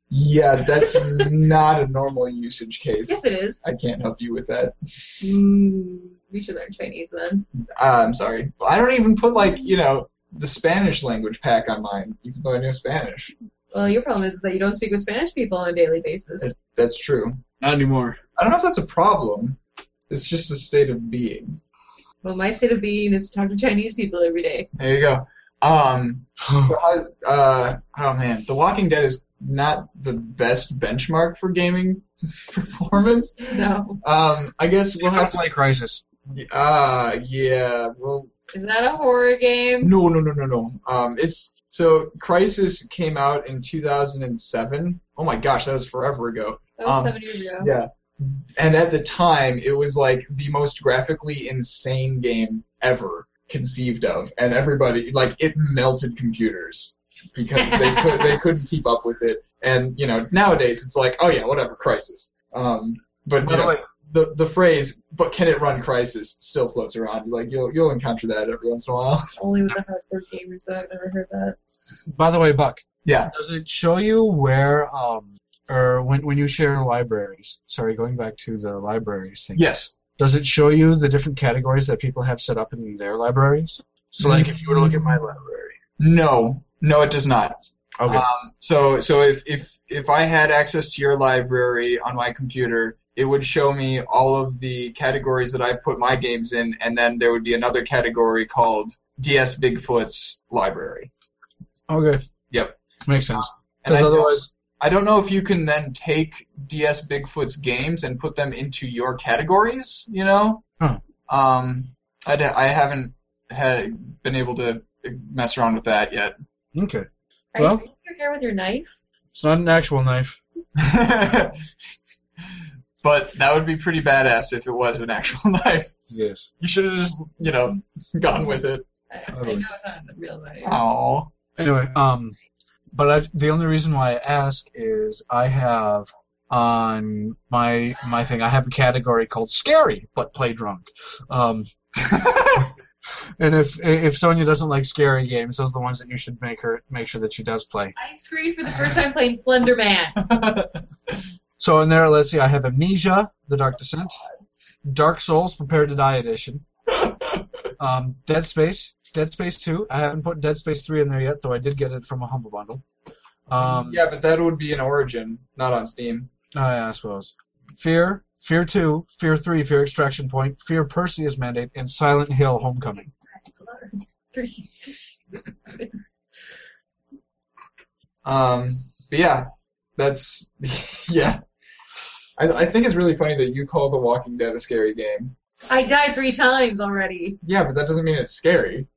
yeah, [LAUGHS] that's not a normal usage case. Yes, it is. I can't help you with that. Mm, we should learn Chinese then. Uh, I'm sorry. I don't even put like you know the Spanish language pack on mine, even though I know Spanish. Well, your problem is that you don't speak with Spanish people on a daily basis. That's true. Not anymore. I don't know if that's a problem. It's just a state of being. Well, my state of being is to talk to Chinese people every day. There you go. Um, [SIGHS] uh, oh man, The Walking Dead is not the best benchmark for gaming [LAUGHS] performance. No. Um, I guess we'll have to. play Crysis. Uh, yeah. Well, Is that a horror game? no, no, no, no, no. Um, it's so Crysis came out in 2007. Oh my gosh, that was forever ago. That was Um, seven years ago. Yeah. And at the time, it was like the most graphically insane game ever conceived of, and everybody like it melted computers because they could they [LAUGHS] couldn't keep up with it. And you know nowadays it's like oh yeah whatever Crysis. Um, but By you the know, way- the the phrase "but can it run Crysis" still floats around. Like you'll you'll encounter that every once in a while. [LAUGHS] Only with the hardcore gamers, that I've never heard that. By the way, Buck. Yeah. Does it show you where, um, or when when you share libraries? Sorry, going back to the libraries thing. Yes. Does it show you the different categories that people have set up in their libraries? So, like, if you were to look at my library. No. No, it does not. Okay. Um, so so if, if if I had access to your library on my computer, it would show me all of the categories that I've put my games in, and then there would be another category called DS Bigfoot's library. okay. Yep. Makes sense. And I Because don't, otherwise, I don't know if you can then take DS Bigfoot's games and put them into your categories. You know. Huh. Um, I, d- I haven't had been able to mess around with that yet. okay. Are Well- you cutting your hair with your knife? It's not an actual knife. [LAUGHS] but that would be pretty badass if it was an actual [LAUGHS] knife. Yes. You should have just, you know, gone with it. I, I know it's not the real knife. Oh. Anyway, um, but I, the only reason why I ask is I have on my my thing I have a category called scary but play drunk. Um, [LAUGHS] and if if Sonia doesn't like scary games, those are the ones that you should make her make sure that she does play. I screamed for the first time playing Slender Man. [LAUGHS] So in there, let's see, I have Amnesia: The Dark Descent, Dark Souls: Prepare to Die Edition, [LAUGHS] um, Dead Space, Dead Space 2. I haven't put Dead Space 3 in there yet, though I did get it from a humble bundle. Um, yeah, but that would be an Origin, not on Steam. Oh, yeah, I suppose. Fear, Fear 2, Fear 3, Fear Extraction Point, Fear Perseus Mandate, and Silent Hill Homecoming. Three. Um, but yeah, that's [LAUGHS] yeah. I, I think it's really funny that you call The Walking Dead a scary game. I died three times already. Yeah, but that doesn't mean it's scary.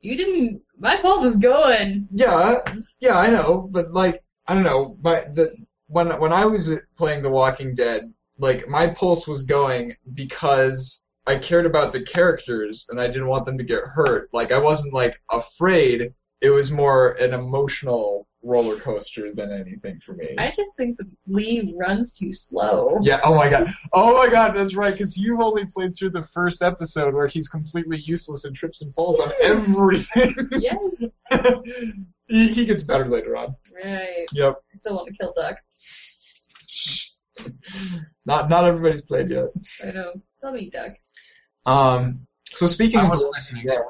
You didn't. My pulse was going. Yeah, yeah, I know, but like I don't know, but the when when I was playing The Walking Dead, like my pulse was going because I cared about the characters and I didn't want them to get hurt. Like I wasn't like afraid. It was more an emotional roller coaster than anything for me. I just think that Lee runs too slow. Yeah. Oh my god. Oh my god. That's right. Because you've only played through the first episode where he's completely useless and trips and falls on [LAUGHS] everything. Yes. [LAUGHS] he, he gets better later on. Right. Yep. I still want to kill Duck. [LAUGHS] Not not everybody's played yet. I know. Tell me, Duck. Um. So speaking I of, wasn't listening, so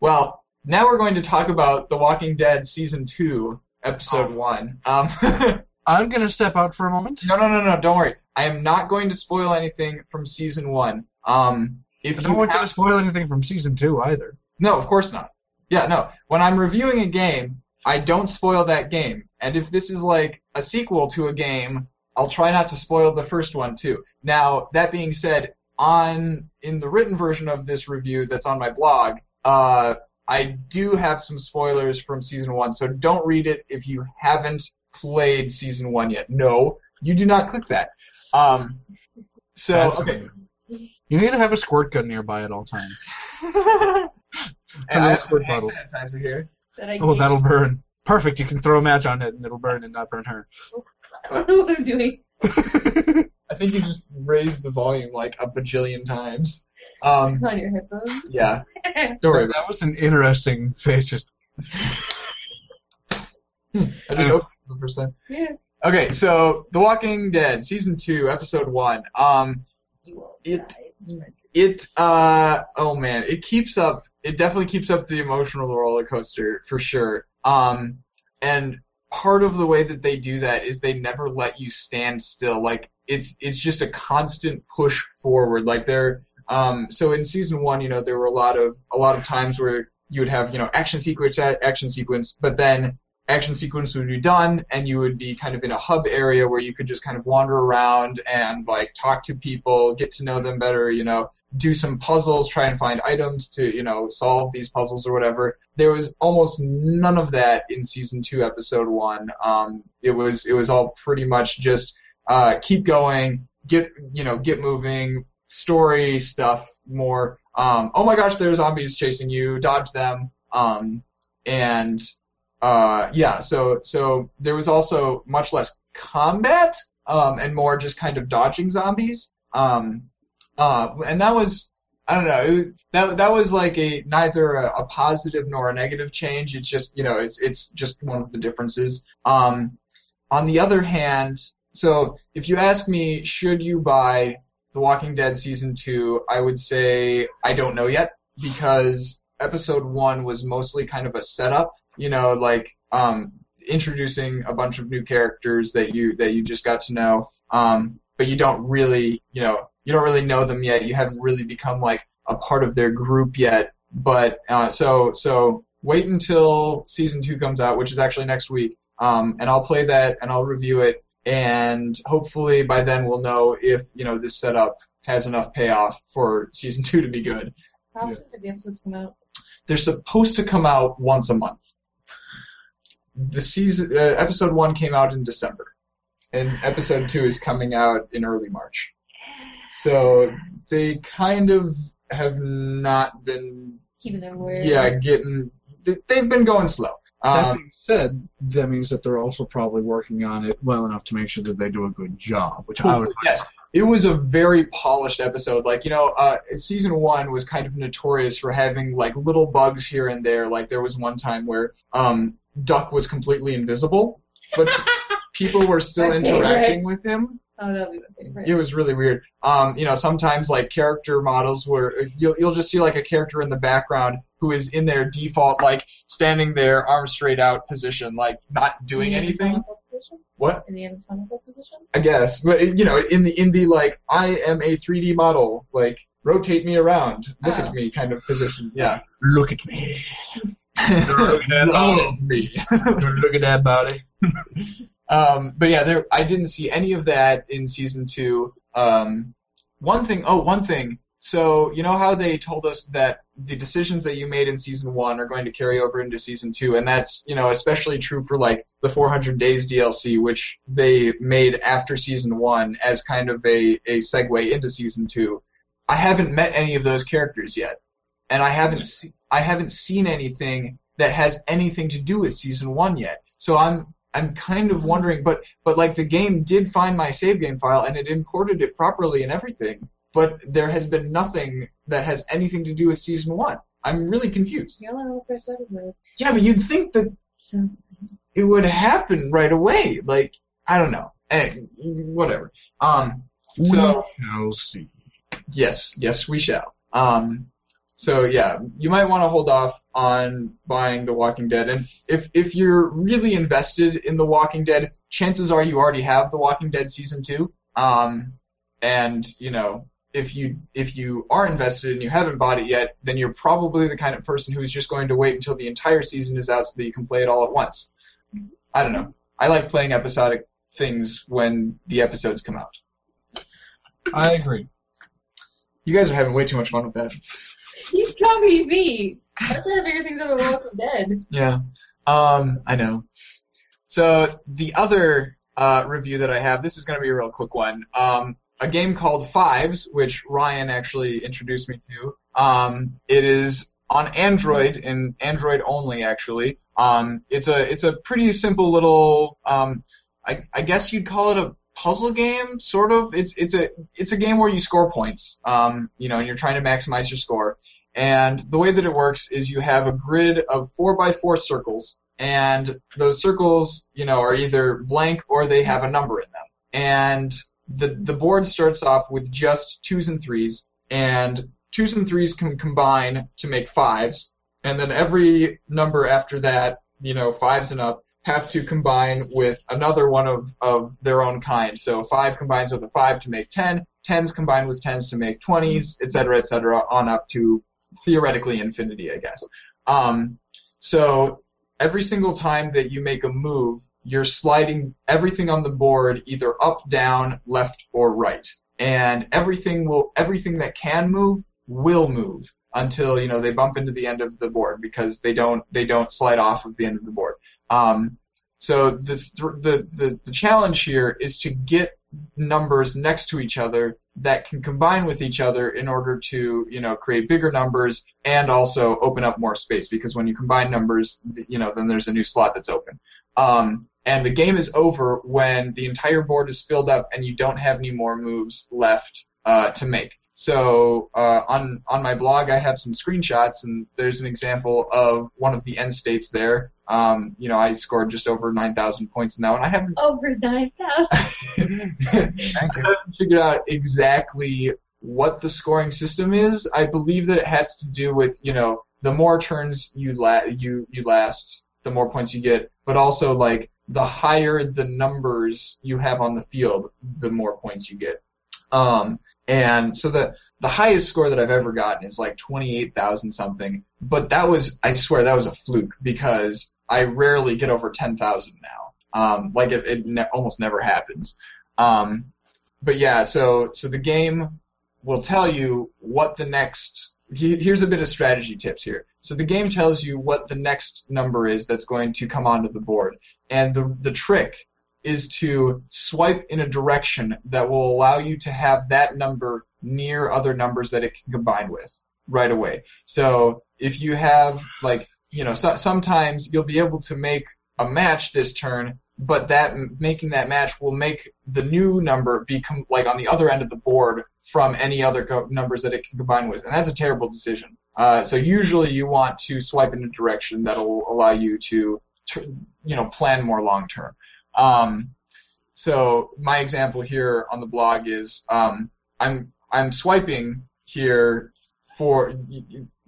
well, now we're going to talk about The Walking Dead season two, episode Oh. one. Um. [LAUGHS] I'm going to step out for a moment. no, no, no, no. Don't worry. I am not going to spoil anything from season one. Um. If I you don't want you have- to spoil anything from season two either. No, of course not. Yeah, no. When I'm reviewing a game, I don't spoil that game. And if this is like a sequel to a game, I'll try not to spoil the first one too. Now, that being said, on in the written version of this review that's on my blog, uh, I do have some spoilers from season one, so don't read it if you haven't played season one yet. No, you do not click that. Um, so That's okay. amazing. You need to have a squirt gun nearby at all times. [LAUGHS] and I have squirt hand bottle. sanitizer here. That I Oh, that'll burn. Perfect. You can throw a match on it and it'll burn and not burn her. [LAUGHS] I don't know what I'm doing. [LAUGHS] I think you just raised the volume like a bajillion times. Um, [LAUGHS] On your headphones. yeah, don't worry that, was an interesting face. Just it. I just opened it the first time. yeah. Okay, so The Walking Dead, season two, episode one. Um, It- die. It's meant to- it, uh, oh man, it keeps up. It definitely keeps up the emotional roller coaster for sure. Um, and part of the way that they do that is they never let you stand still. Like it's it's just a constant push forward. Like they're um, so in season one, you know, there were a lot of a lot of times where you would have you know action sequence action sequence, but then action sequence would be done and you would be kind of in a hub area where you could just kind of wander around and like talk to people, get to know them better, you know, do some puzzles, try and find items to, you know, solve these puzzles or whatever. There was almost none of that in season two, episode one. Um, it was it was all pretty much just uh, keep going, get you know, get moving, story stuff more. Um, oh my gosh, there are zombies chasing you, dodge them. Um, and uh, yeah, so so there was also much less combat um, and more just kind of dodging zombies. Um, uh, and that was I don't know that that was like a neither a, a positive nor a negative change. It's just you know it's it's just one of the differences. Um, on the other hand, so if you ask me, should you buy The Walking Dead season two? I would say I don't know yet because episode one was mostly kind of a setup. You know, like um, introducing a bunch of new characters that you that you just got to know, um, but you don't really, you know, you don't really know them yet. You haven't really become like a part of their group yet. But uh, so so wait until season two comes out, which is actually next week, um, and I'll play that and I'll review it, and hopefully by then we'll know if you know this setup has enough payoff for season two to be good. How often did the episodes come out? They're supposed to come out once a month. The season uh, episode one came out in December, and episode two is coming out in early March. So they kind of have not been, Keeping their word. yeah, getting. They've been going slow. That Um, being said, that means that they're also probably working on it well enough to make sure that they do a good job, which I would. yes, it was a very polished episode. Like you know, uh, season one was kind of notorious for having like little bugs here and there. Like there was one time where um, Duck was completely invisible, but [LAUGHS] people were still interacting with him. Oh, that'll be my favorite. It was really weird. Um, you know, sometimes like character models where you'll you'll just see like a character in the background who is in their default like standing there, arms straight out position, like not doing In the anything. Position? What? In the anatomical position? I guess, but you know, in the in the like I am a 3D model, like rotate me around, look Oh. at me kind of position. Yeah. Look at me. Look at that Love me. Look at that body. [LAUGHS] [LAUGHS] Um, but yeah, there I didn't see any of that in season two. Um, one thing, oh, one thing. So you know how they told us that the decisions that you made in season one are going to carry over into season two, and that's you know especially true for like the 400 Days DLC, which they made after season one as kind of a a segue into season two. I haven't met any of those characters yet, and I haven't se- I haven't seen anything that has anything to do with season one yet. So I'm I'm kind of wondering, but but like the game did find my save game file and it imported it properly and everything, but there has been nothing that has anything to do with season one. I'm really confused. You only know the first episode. Yeah, but you'd think that it would happen right away. Like I don't know. Eh, whatever. Um. So we shall see. yes, yes, we shall. Um. So yeah, you might want to hold off on buying The Walking Dead, and if if you're really invested in The Walking Dead, chances are you already have The Walking Dead season two. Um, and you know if you if you are invested and you haven't bought it yet, then you're probably the kind of person who's just going to wait until the entire season is out so that you can play it all at once. I don't know. I like playing episodic things when the episodes come out. I agree. You guys are having way too much fun with that. Copying me. I was trying to figure things out about Walking Dead. Yeah. Um, I know. So the other uh, review that I have, this is going to be a real quick one. Um, a game called Fives, which Ryan actually introduced me to. Um, it is on Android and Android only, actually. Um, it's a it's a pretty simple little. Um, I, I guess you'd call it a puzzle game, sort of. It's it's a it's a game where you score points. Um, you know, and you're trying to maximize your score. And the way that it works is you have a grid of four by four circles, and those circles, you know, are either blank or they have a number in them. And the the board starts off with just twos and threes, and twos and threes can combine to make fives, and then every number after that, you know, fives and up, have to combine with another one of, of their own kind. So five combines with a five to make ten, tens combine with tens to make twenties, et cetera, et cetera, on up to theoretically infinity, I guess. Um, so every single time that you make a move, you're sliding everything on the board either up, down, left, or right. And everything will everything that can move will move until you know they bump into the end of the board because they don't they don't slide off of the end of the board. Um, so this the, the the challenge here is to get numbers next to each other that can combine with each other in order to you know create bigger numbers and also open up more space. Because when you combine numbers you know then there's a new slot that's open. Um, and the game is over when the entire board is filled up and you don't have any more moves left uh, to make. So uh, on on my blog I have some screenshots and there's an example of one of the end states there um, you know I scored just over 9,000 points in that one I haven't Over 9,000. [LAUGHS] Thank you. I haven't figured out exactly what the scoring system is. I believe that it has to do with you know the more turns you la- you you last, the more points you get, but also like the higher the numbers you have on the field, the more points you get. Um, and so the the highest score that I've ever gotten is like twenty eight thousand something, but that was I swear that was a fluke because I rarely get over ten thousand now. Um, like it, it ne- almost never happens. Um, but yeah, so so the game will tell you what the next. Here's a bit of strategy tips here. So the game tells you what the next number is that's going to come onto the board, and the the trick is to swipe in a direction that will allow you to have that number near other numbers that it can combine with right away. So if you have like you know so, sometimes you'll be able to make a match this turn, but that making that match will make the new number become like on the other end of the board from any other co- numbers that it can combine with, and that's a terrible decision. Uh, so usually you want to swipe in a direction that'll allow you to, to you know plan more long term. Um, so my example here on the blog is um, I'm I'm swiping here for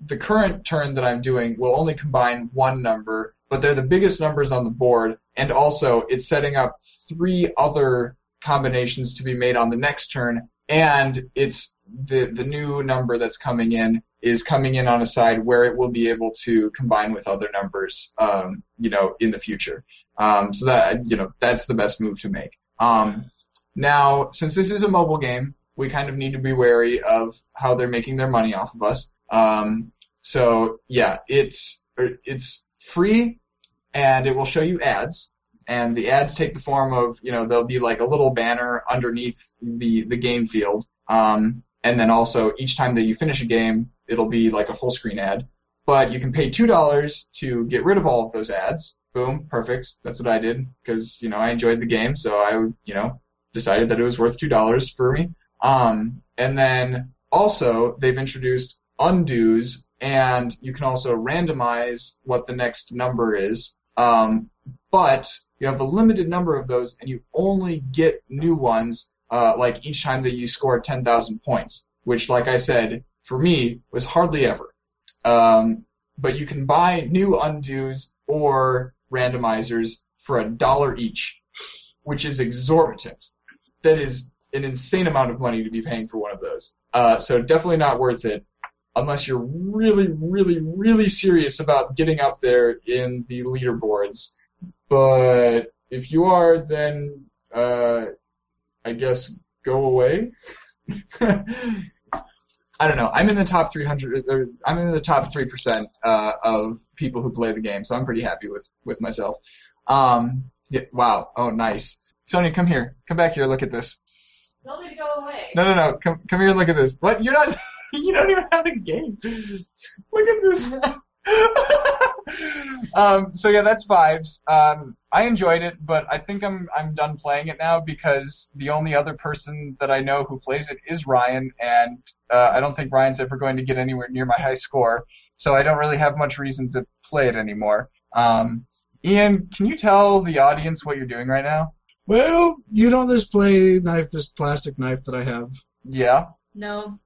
the current turn that I'm doing will only combine one number, but they're the biggest numbers on the board, and also it's setting up three other combinations to be made on the next turn, and it's the the new number that's coming in is coming in on a side where it will be able to combine with other numbers, um, you know, in the future. Um, so that you know that's the best move to make. Um, now, since this is a mobile game, we kind of need to be wary of how they're making their money off of us. Um, so yeah, it's er, it's free, and it will show you ads. And the ads take the form of you know there'll be like a little banner underneath the the game field, um, and then also each time that you finish a game, it'll be like a full screen ad. But you can pay two dollars to get rid of all of those ads. Boom, perfect. That's what I did because you know I enjoyed the game, so I you know decided that it was worth two dollars for me. Um, and then also they've introduced undos, and you can also randomize what the next number is. Um, but you have a limited number of those, and you only get new ones uh, like each time that you score 10,000 points, which, like I said, for me was hardly ever. Um, but you can buy new undos or randomizers for a dollar each, which is exorbitant. That is an insane amount of money to be paying for one of those. Uh, so definitely not worth it unless you're really, really, really serious about getting up there in the leaderboards. But if you are, then uh, I guess go away. [LAUGHS] I don't know. I'm in the top 300. Or I'm in the top three percent uh, of people who play the game, so I'm pretty happy with with myself. Um, yeah, wow. Oh, nice. Sonia, come here. Come back here. Look at this. Tell me to go away. No, no, no. Come, come here and look at this. What? You're not. [LAUGHS] you don't even have the game. Look at this. [LAUGHS] um, so yeah, that's Fives. Um, I enjoyed it, but I think I'm I'm done playing it now because the only other person that I know who plays it is Ryan, and uh, I don't think Ryan's ever going to get anywhere near my high score. So I don't really have much reason to play it anymore. Um, Ian, can you tell the audience what you're doing right now? Well, you know this play knife, this plastic knife that I have. Yeah. No.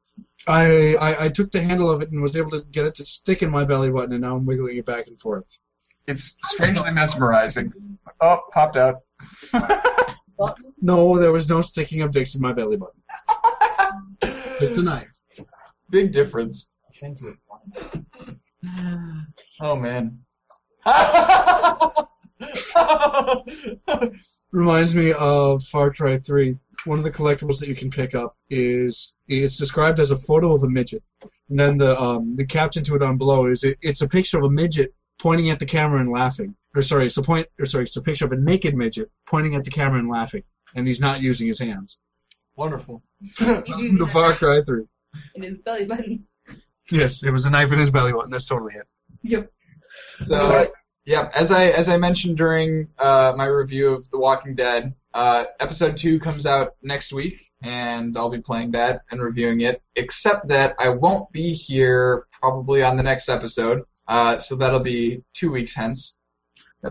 I, I I took the handle of it and was able to get it to stick in my belly button, and now I'm wiggling it back and forth. It's strangely mesmerizing. Oh, popped out. [LAUGHS] No, there was no sticking of dicks in my belly button. Just a knife. Big difference. Oh man. [LAUGHS] Reminds me of Far Cry 3. One of the collectibles that you can pick up is it's described as a photo of a midget, and then the um, the caption to it on below is it, it's a picture of a midget pointing at the camera and laughing. Or sorry, it's a point. Or sorry, it's a picture of a naked midget pointing at the camera and laughing, and he's not using his hands. Wonderful. He's [LAUGHS] using the Far Cry 3. in his belly button. Yes, it was a knife in his belly button. That's totally it. Yep. So, yeah, as I as I mentioned during uh, my review of The Walking Dead, uh, episode two comes out next week, and I'll be playing that and reviewing it. Except that I won't be here probably on the next episode, uh, so that'll be two weeks hence.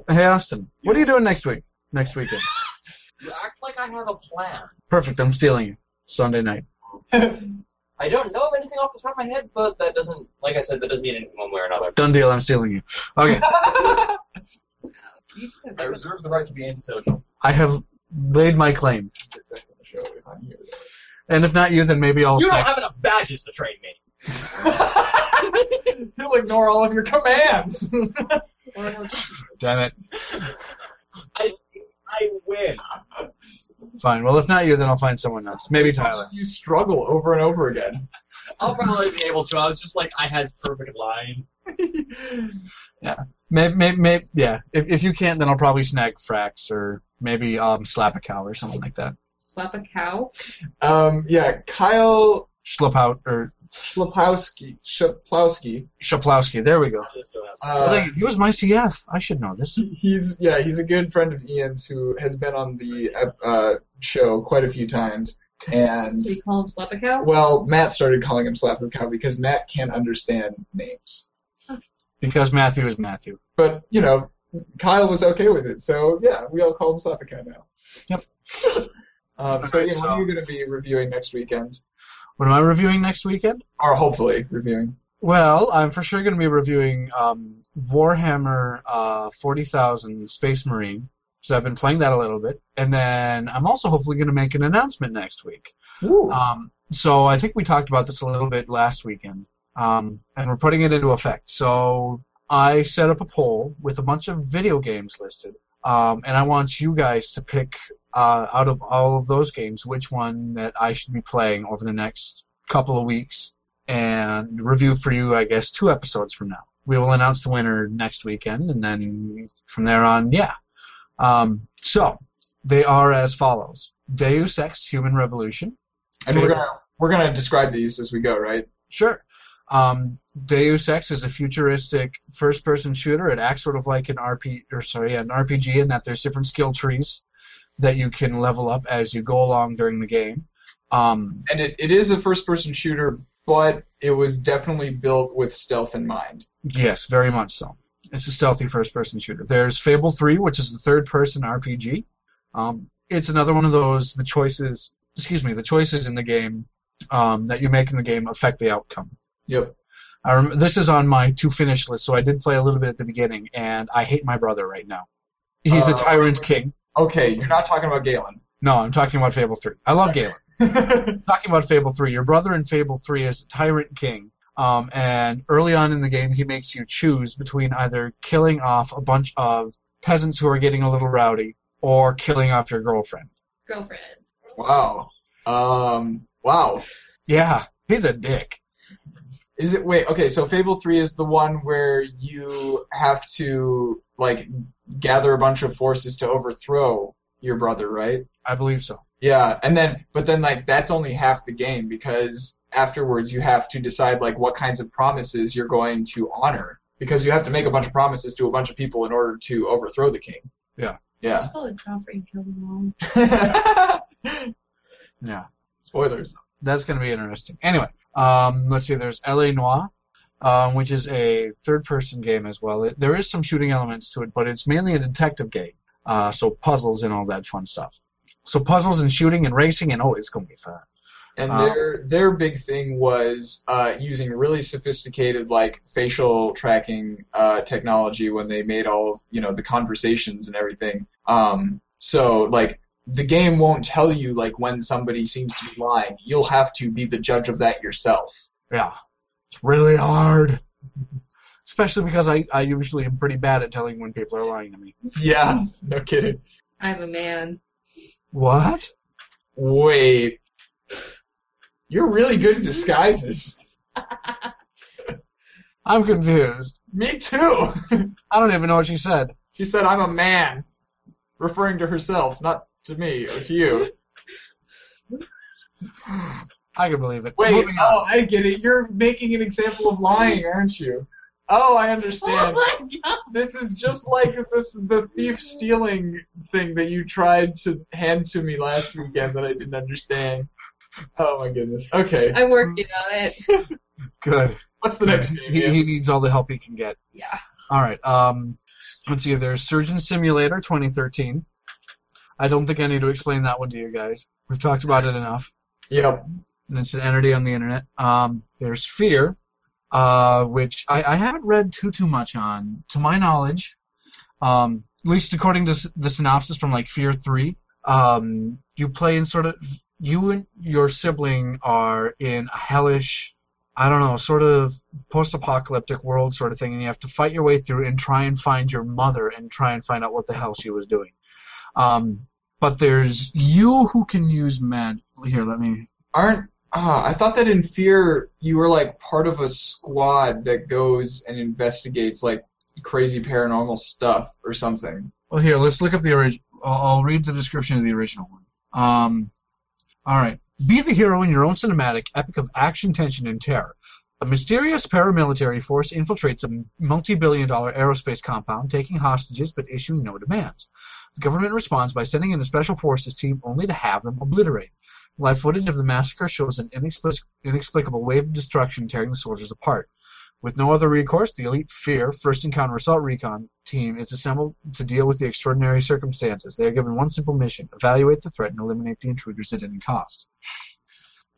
Hey Austin, what are you doing next week? Next weekend. [LAUGHS] You act like I have a plan. Perfect. I'm stealing you. Sunday night. [LAUGHS] I don't know of anything off the top of my head, but that doesn't, like I said, that doesn't mean anything one way or another. Done deal. I'm stealing you. Okay. [LAUGHS] You just said I reserve the right to be antisocial. I have laid my claim, and if not you, then maybe I'll. You don't snipe- have enough badges to train me. [LAUGHS] He'll ignore all of your commands. Damn it. I I win. Fine. Well, if not you, then I'll find someone else. Maybe Tyler. you struggle over and over again. [LAUGHS] I'll probably be able to. I was just like, I has perfect line. [LAUGHS] Maybe, maybe, maybe yeah. If if you can't, then I'll probably snag Frax or maybe um slap a cow or something like that. Slap a cow. Um, yeah, Kyle Schlep out or Schlapowski. Shaplowski. Shaplowski. There we go. Uh, he was my CF. I should know this. he's yeah, he's a good friend of Ian's who has been on the uh, show quite a few times. And Do we call him slap a cow? well, Matt started calling him Slap of Cow because Matt can't understand names. Because Matthew is Matthew. But you know, Kyle was okay with it, so yeah, we all call him Slap a Cow now. Yep. [LAUGHS] um, so, Alright, Ian, what so- are you going to be reviewing next weekend? What am I reviewing next weekend? Or hopefully reviewing. Well, I'm for sure going to be reviewing um, Warhammer uh, 40,000 Space Marine. So I've been playing that a little bit, and then I'm also hopefully going to make an announcement next week. Ooh. Um, so I think we talked about this a little bit last weekend, um, and we're putting it into effect. So I set up a poll with a bunch of video games listed, um, and I want you guys to pick uh, out of all of those games which one that I should be playing over the next couple of weeks, and review for you, I guess, two episodes from now. We will announce the winner next weekend, and then from there on, yeah. Um, so they are as follows: Deus Ex: Human Revolution. and we're gonna we're gonna describe these as we go, right? Sure. Um, Deus Ex is a futuristic first-person shooter. It acts sort of like an RP, or sorry, an RPG in that there's different skill trees that you can level up as you go along during the game. Um, And it, it is a first person shooter, but it was definitely built with stealth in mind. yes, very much so. It's a stealthy first-person shooter. There's Fable 3, which is the third-person RPG. Um, it's another one of those the choices, excuse me, the choices in the game um, that you make in the game affect the outcome. Yep. I rem- this is on my to finish list, so I did play a little bit at the beginning, and I hate my brother right now. He's a Uh, tyrant king. Okay, you're not talking about Galen. No, I'm talking about Fable 3. I love Galen. I'm talking about Fable 3. Your brother in Fable 3 is a tyrant king, um, and early on in the game, he makes you choose between either killing off a bunch of peasants who are getting a little rowdy, or killing off your girlfriend. Girlfriend. wow. Um. Wow. Yeah, he's a dick. Is it wait? Okay, so Fable Three is the one where you have to like gather a bunch of forces to overthrow your brother, right? I believe so. Yeah, and then but then like that's only half the game because afterwards you have to decide like what kinds of promises you're going to honor because you have to make a bunch of promises to a bunch of people in order to overthrow the king. Yeah. Yeah. Just follow Joffrey and kill them all. [LAUGHS] Yeah. Spoilers. that's going to be interesting. Anyway, um, let's see. There's L.A. Noire, um, which is a third-person game as well. It, there is some shooting elements to it, but it's mainly a detective game. Uh, so puzzles and all that fun stuff. So puzzles and shooting and racing, and oh, it's going to be fun. And Um, their their big thing was uh, using really sophisticated like facial tracking uh, technology when they made all of you know the conversations and everything. Um, so like the game won't tell you like when somebody seems to be lying. You'll have to be the judge of that yourself. Yeah, it's really hard. Especially because I, I usually am pretty bad at telling when people are lying to me. Yeah, no kidding. I'm a man. What? Wait, you're really good at disguises. [LAUGHS] I'm confused. Me too. [LAUGHS] I don't even know what she said. she said I'm a man, referring to herself, not to me or to you. I can believe it. Wait, Moving on. oh, I get it. You're making an example of lying, aren't you? Oh, I understand. Oh my god! This is just like this the thief stealing thing that you tried to hand to me last weekend that I didn't understand. Oh my goodness. Okay. I'm working on it. [LAUGHS] Good. What's the next game? He, he needs all the help he can get. Yeah. All right. Um, let's see. There's Surgeon Simulator 2013. I don't think I need to explain that one to you guys. We've talked about it enough. Yep. And it's an entity on the internet. Um, there's Fear, uh, which I, I haven't read too too much on. To my knowledge, um, at least according to s- the synopsis from like Fear 3, um, you play in sort of you and your sibling are in a hellish, I don't know, sort of post-apocalyptic world sort of thing, and you have to fight your way through and try and find your mother and try and find out what the hell she was doing. Um, but there's you who can use mag. Here, let me. Aren't ah, I thought that in Fear you were like part of a squad that goes and investigates like crazy paranormal stuff or something. Well, here, let's look up the original. I'll, I'll read the description of the original one. Um, all right. Be the hero in your own cinematic epic of action, tension, and terror. A mysterious paramilitary force infiltrates a multi-billion dollar aerospace compound, taking hostages but issuing no demands. The government responds by sending in a special forces team only to have them obliterated. Live footage of the massacre shows an inexplic- inexplicable wave of destruction tearing the soldiers apart. With no other recourse, the elite Fear First Encounter Assault Recon team is assembled to deal with the extraordinary circumstances. They are given one simple mission: evaluate the threat and eliminate the intruders at any cost.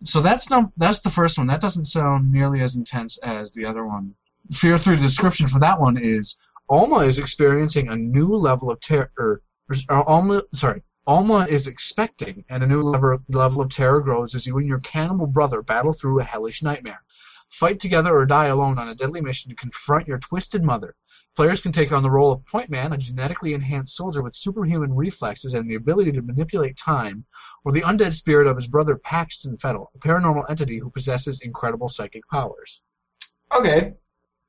So that's that's the first one. That doesn't sound nearly as intense as the other one. Fear Three description for that one is Alma is experiencing a new level of terror. Or uh, Alma, sorry, Alma is expecting, and a new level level of terror grows as you and your cannibal brother battle through a hellish nightmare. Fight together or die alone on a deadly mission to confront your twisted mother. Players can take on the role of Point Man, a genetically enhanced soldier with superhuman reflexes and the ability to manipulate time, or the undead spirit of his brother Paxton Fettle, a paranormal entity who possesses incredible psychic powers. Okay.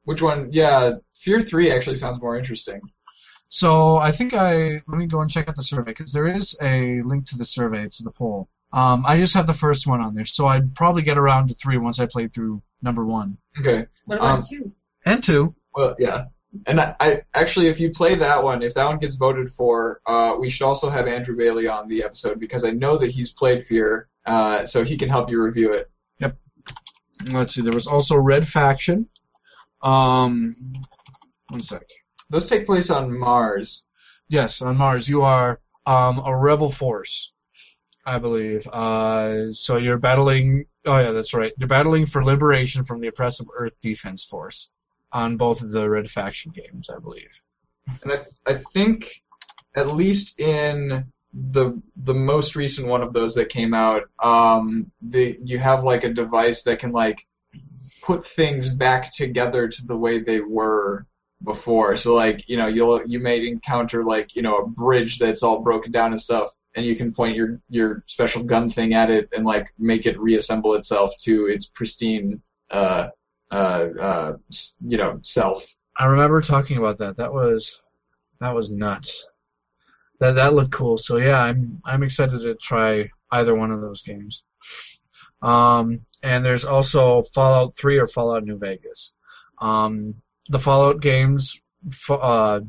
Which one? Yeah, Fear 3 actually sounds more interesting. So I think I let me go and check out the survey because there is a link to the survey to the poll. Um, I just have the first one on there, so I'd probably get around to three once I play through number one Okay. What about Um, you? and two. Well, yeah. And I, I actually, if you play that one, if that one gets voted for, uh, we should also have Andrew Bailey on the episode because I know that he's played Fear, uh, so he can help you review it. Yep. Let's see. There was also Red Faction. Um, one sec. Those take place on Mars. Yes, on Mars you are um, a rebel force, I believe. Uh, so you're battling. Oh yeah, that's right. You're battling for liberation from the oppressive Earth Defense Force on both of the Red Faction games, I believe. And I, I think, at least in the the most recent one of those that came out, um, the you have like a device that can like put things back together to the way they were before. So like you know you'll you may encounter like you know a bridge that's all broken down and stuff, and you can point your your special gun thing at it and like make it reassemble itself to its pristine uh uh uh you know self. I remember talking about that. That was that was nuts. That that looked cool. So yeah, I'm I'm excited to try either one of those games. Um, and there's also Fallout 3 or Fallout New Vegas. Um, the Fallout games uh,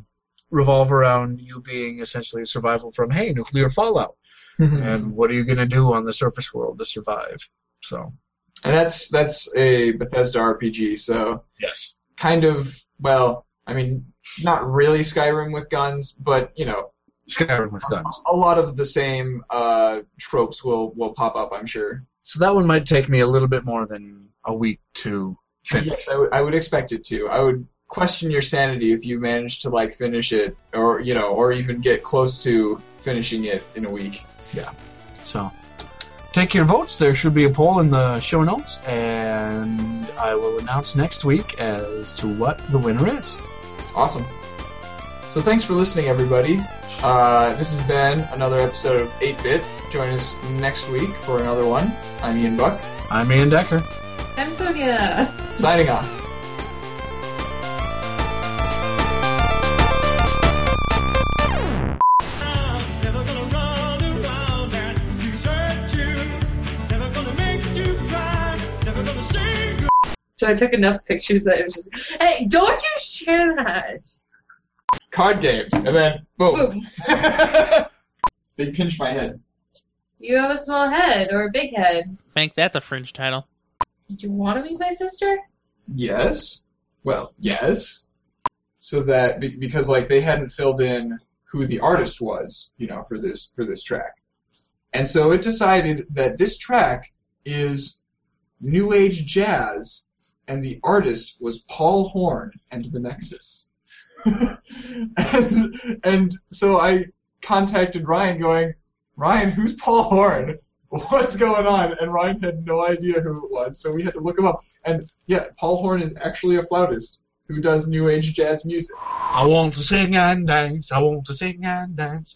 revolve around you being essentially survival from hey nuclear fallout, and what are you gonna do on the surface world to survive? So And that's that's a Bethesda RPG, so yes, kind of well, I mean, not really Skyrim with guns, but you know, Skyrim with guns. a lot of the same uh, tropes will will pop up, I'm sure. So that one might take me a little bit more than a week to finish. Yes, I would I would expect it to. I would question your sanity if you managed to like finish it, or you know, or even get close to finishing it in a week. Yeah. So, take your votes. There should be a poll in the show notes, and I will announce next week as to what the winner is. Awesome. So thanks for listening, everybody. Uh, this has been another episode of 8-Bit. Join us next week for another one. I'm Ian Buck, I'm Ian Decker. I'm Sonia. signing off. Never gonna run around and desert you. Never gonna make you cry. Never gonna sing. So I took enough pictures that it was just, hey, don't you share that. Card games, and then boom. Boom. [LAUGHS] they pinched my head. You have a small head or a big head. Make that the fringe title. Did you want to meet my sister? Yes. Well, yes. So that because like they hadn't filled in who the artist was, you know, for this for this track, and so it decided that this track is new age jazz, and the artist was Paul Horn and the Nexus. [LAUGHS] and and so I contacted Ryan, going, Ryan, who's Paul Horn? What's going on? And Ryan had no idea who it was, so we had to look him up. And yeah, Paul Horn is actually a flautist who does new age jazz music. I want to sing and dance. I want to sing and dance.